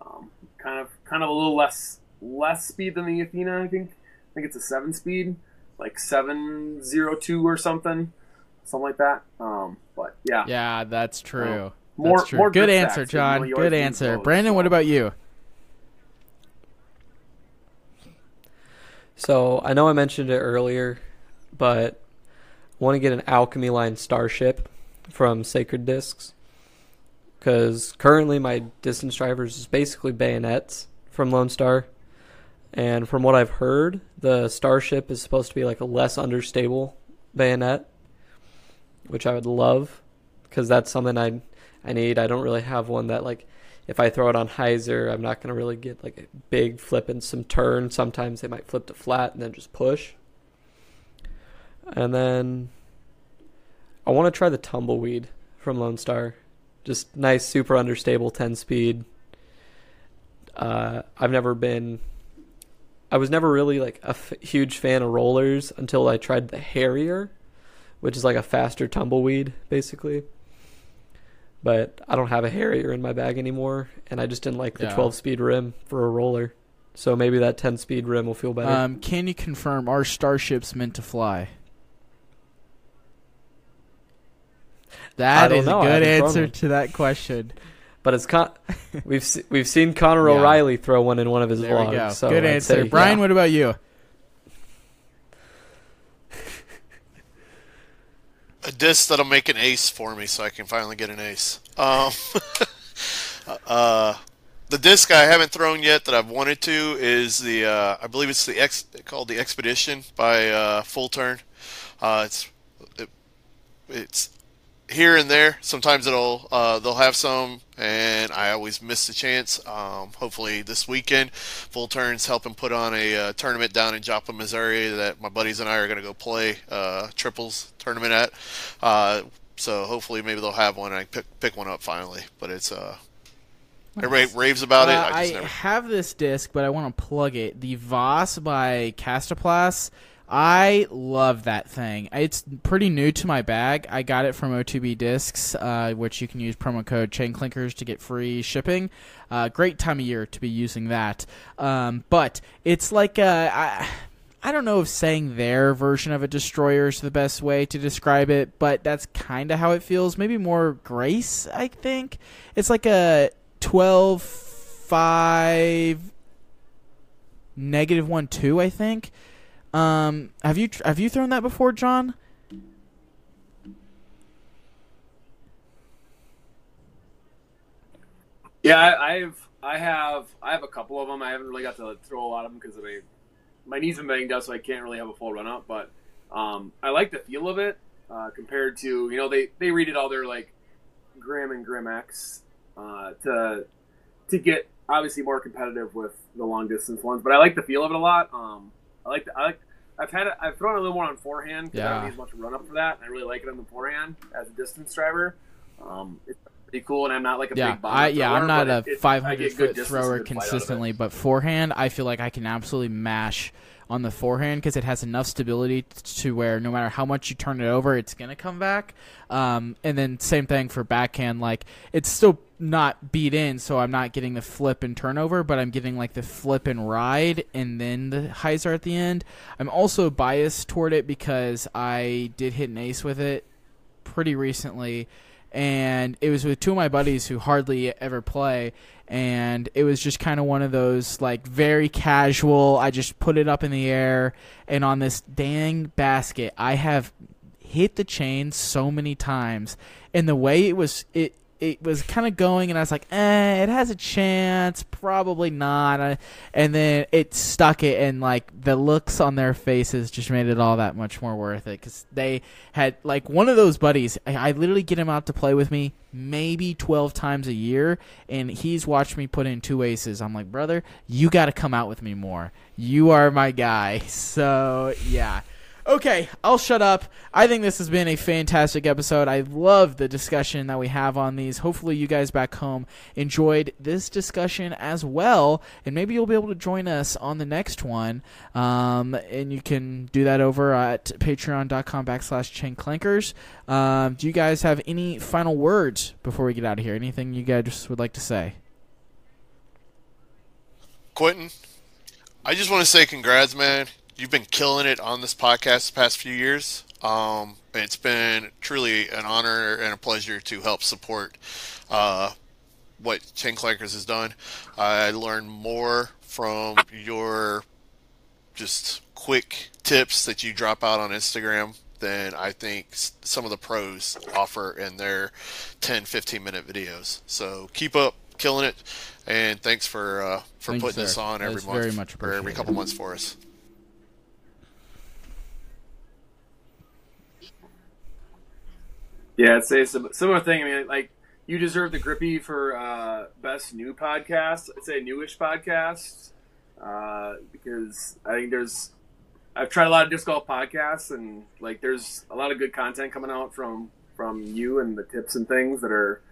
um, kind of kind of a little less less speed than the Athena. I think. I think it's a seven speed, like seven zero two or something, something like that. Um, but yeah, Yeah, that's true. more that's true. more Good grip answer, stacks, you know, John. Good answer. those, Brandon, what about you? So I know I mentioned it earlier, but I want to get an Alchemy Line Starship from Sacred Discs because currently my distance drivers is basically bayonets from Lone Star, and from what I've heard, the Starship is supposed to be like a less understable bayonet. which I would love because that's something I I need. I don't really have one that like if I throw it on hyzer, I'm not gonna really get like a big flip and some turn. Sometimes they might flip to flat and then just push. And then I want to try the tumbleweed from Lone Star. Just nice, super understable 10 speed. Uh, I've never been. I was never really like a f- huge fan of rollers until I tried the Harrier, which is like a faster tumbleweed, basically. But I don't have a Harrier in my bag anymore, and I just didn't like the Yeah. 12 speed rim for a roller. So maybe that 10 speed rim will feel better. Um, can you confirm are starships meant to fly? That is know. a good answer to that question. But it's con- we've se- we've seen Conor Yeah. O'Reilly throw one in one of his There vlogs. we go. So good I'd answer, say, Brian. yeah. What about you? a disc that'll make an ace for me, so I can finally get an ace. Um, uh, the disc I haven't thrown yet that I've wanted to is the uh, I believe it's the X called the Expedition by uh, Full Turn. Uh, it's it, it's here and there. Sometimes it'll uh, they'll have some, and I always miss the chance. Um, hopefully this weekend, Full Turns helping put on a uh, tournament down in Joplin, Missouri that my buddies and I are going to go play uh, triples tournament at. Uh, so hopefully maybe they'll have one. and I pick pick one up finally, but it's uh. Everybody raves about it. Uh, I I just never. have this disc, but I want to plug it. The Vass by Kastaplast. I love that thing. It's pretty new to my bag. I got it from O2B Discs, uh, which you can use promo code Chainclankers to get free shipping. Uh, great time of year to be using that. Um, but it's like a. I, I don't know if saying their version of a destroyer is the best way to describe it, but that's kind of how it feels. Maybe more grace, I think. It's like a 12 5 negative 1 2, I think. Um have you have you thrown that before, John? Yeah, I, I've I have I have a couple of them. I haven't really got to throw a lot of them because my my knees been banged up, so I can't really have a full run up. But um, I like the feel of it uh, compared to you know they they redid all their like Grym and Grym X uh, to to get obviously more competitive with the long distance ones. But I like the feel of it a lot. Um, I like the, I like I've had it, I've thrown a little more on forehand because I Yeah. don't need much run up for that. And I really like it on the forehand as a distance driver. Um, it's pretty cool, and I'm not like a Yeah, big I yeah I'm not a it- it- 500 foot thrower and good flight out of it. consistently, but forehand, I feel like I can absolutely mash on the forehand because it has enough stability to where no matter how much you turn it over, it's gonna come back. Um, and then same thing for backhand, like it's still not beat in, so I'm not getting the flip and turnover, but I'm getting like the flip and ride and then the hyzer at the end. I'm also biased toward it because I did hit an ace with it pretty recently and it was with two of my buddies who hardly ever play and it was just kind of one of those like very casual i just put it up in the air and on this dang basket i have hit the chain so many times and the way it was it it was kind of going and i was like eh it has a chance probably not. And then it stuck it and like the looks on their faces just made it all that much more worth it because they had like one of those buddies I, I literally get him out to play with me maybe 12 times a year and he's watched me put in two aces. I'm like brother you got to come out with me more. You are my guy. So yeah Okay, I'll shut up. I think this has been a fantastic episode. I love the discussion that we have on these. Hopefully, you guys back home enjoyed this discussion as well, and maybe you'll be able to join us on the next one. Um, and you can do that over at patreon.com backslash chainclankers. Um, do you guys have any final words before we get out of here? Anything you guys would like to say? Quentin, I just want to say congrats, man. You've been killing it on this podcast the past few years. Um, it's been truly an honor and a pleasure to help support uh, what Chain Clankers has done. I learned more from your just quick tips that you drop out on Instagram than I think some of the pros offer in their 10, 15 minute videos. So keep up, killing it, and thanks for uh, for Thank you, putting this on every That's month, very much or every couple months for us. Yeah, I'd say a similar thing. I mean, like you deserve the grippy for uh, best new podcast. I'd say newish podcast uh, because I think there's. I've tried a lot of disc golf podcasts and like there's a lot of good content coming out from from you and the tips and things that are.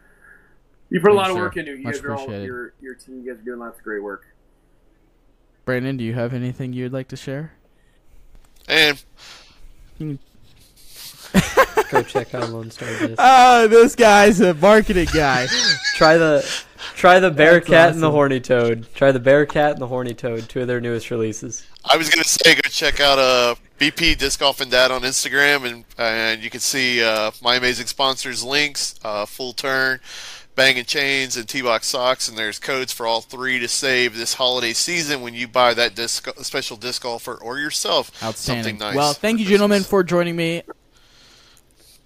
You put a lot of work into. You Much guys are all your your team. You guys are doing lots of great work. Brandon, do you have anything you'd like to share? And Go check out Lone Star Disc. Oh, this guy's a marketing guy. Try the try the Bearcat and the. Horny Toad. Try the Bearcat and the Horny Toad, two of their newest releases. I was gonna say, go check out uh, BP Disc Golf and Dad on Instagram, and and you can see uh, my amazing sponsors links, uh, Full Turn, Banging Chains, and T-Box Socks, and there's codes for all three to save this holiday season when you buy that disc special disc golfer or yourself Outstanding. something nice. Well, thank you, for gentlemen, for joining me.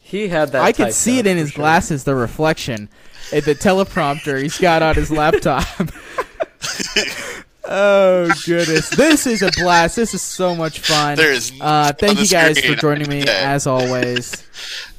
He had that. I could see it in his sure. glasses, the reflection, at the teleprompter he's got on his laptop. oh goodness, this is a blast. This is so much fun. There is Uh, thank you guys screen. for joining me Yeah. as always.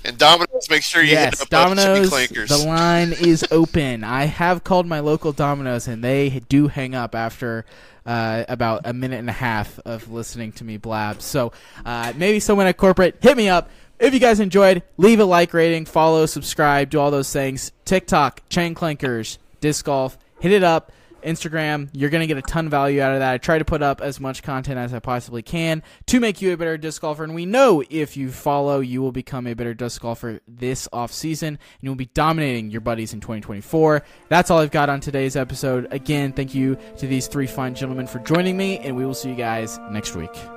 And Domino's, make sure you yes, hit up Jimmy Domino's. Clankers. The line is open. I have called my local Domino's, and they do hang up after uh, about a minute and a half of listening to me blab. So uh, maybe someone at corporate hit me up. If you guys enjoyed, leave a like rating, follow, subscribe, do all those things. TikTok, Chain Clankers, Disc Golf, hit it up. Instagram, you're going to get a ton of value out of that. I try to put up as much content as I possibly can to make you a better disc golfer. And we know if you follow, you will become a better disc golfer this off season and you'll be dominating your buddies in 2024. That's all I've got on today's episode. Again, thank you to these three fine gentlemen for joining me, and we will see you guys next week.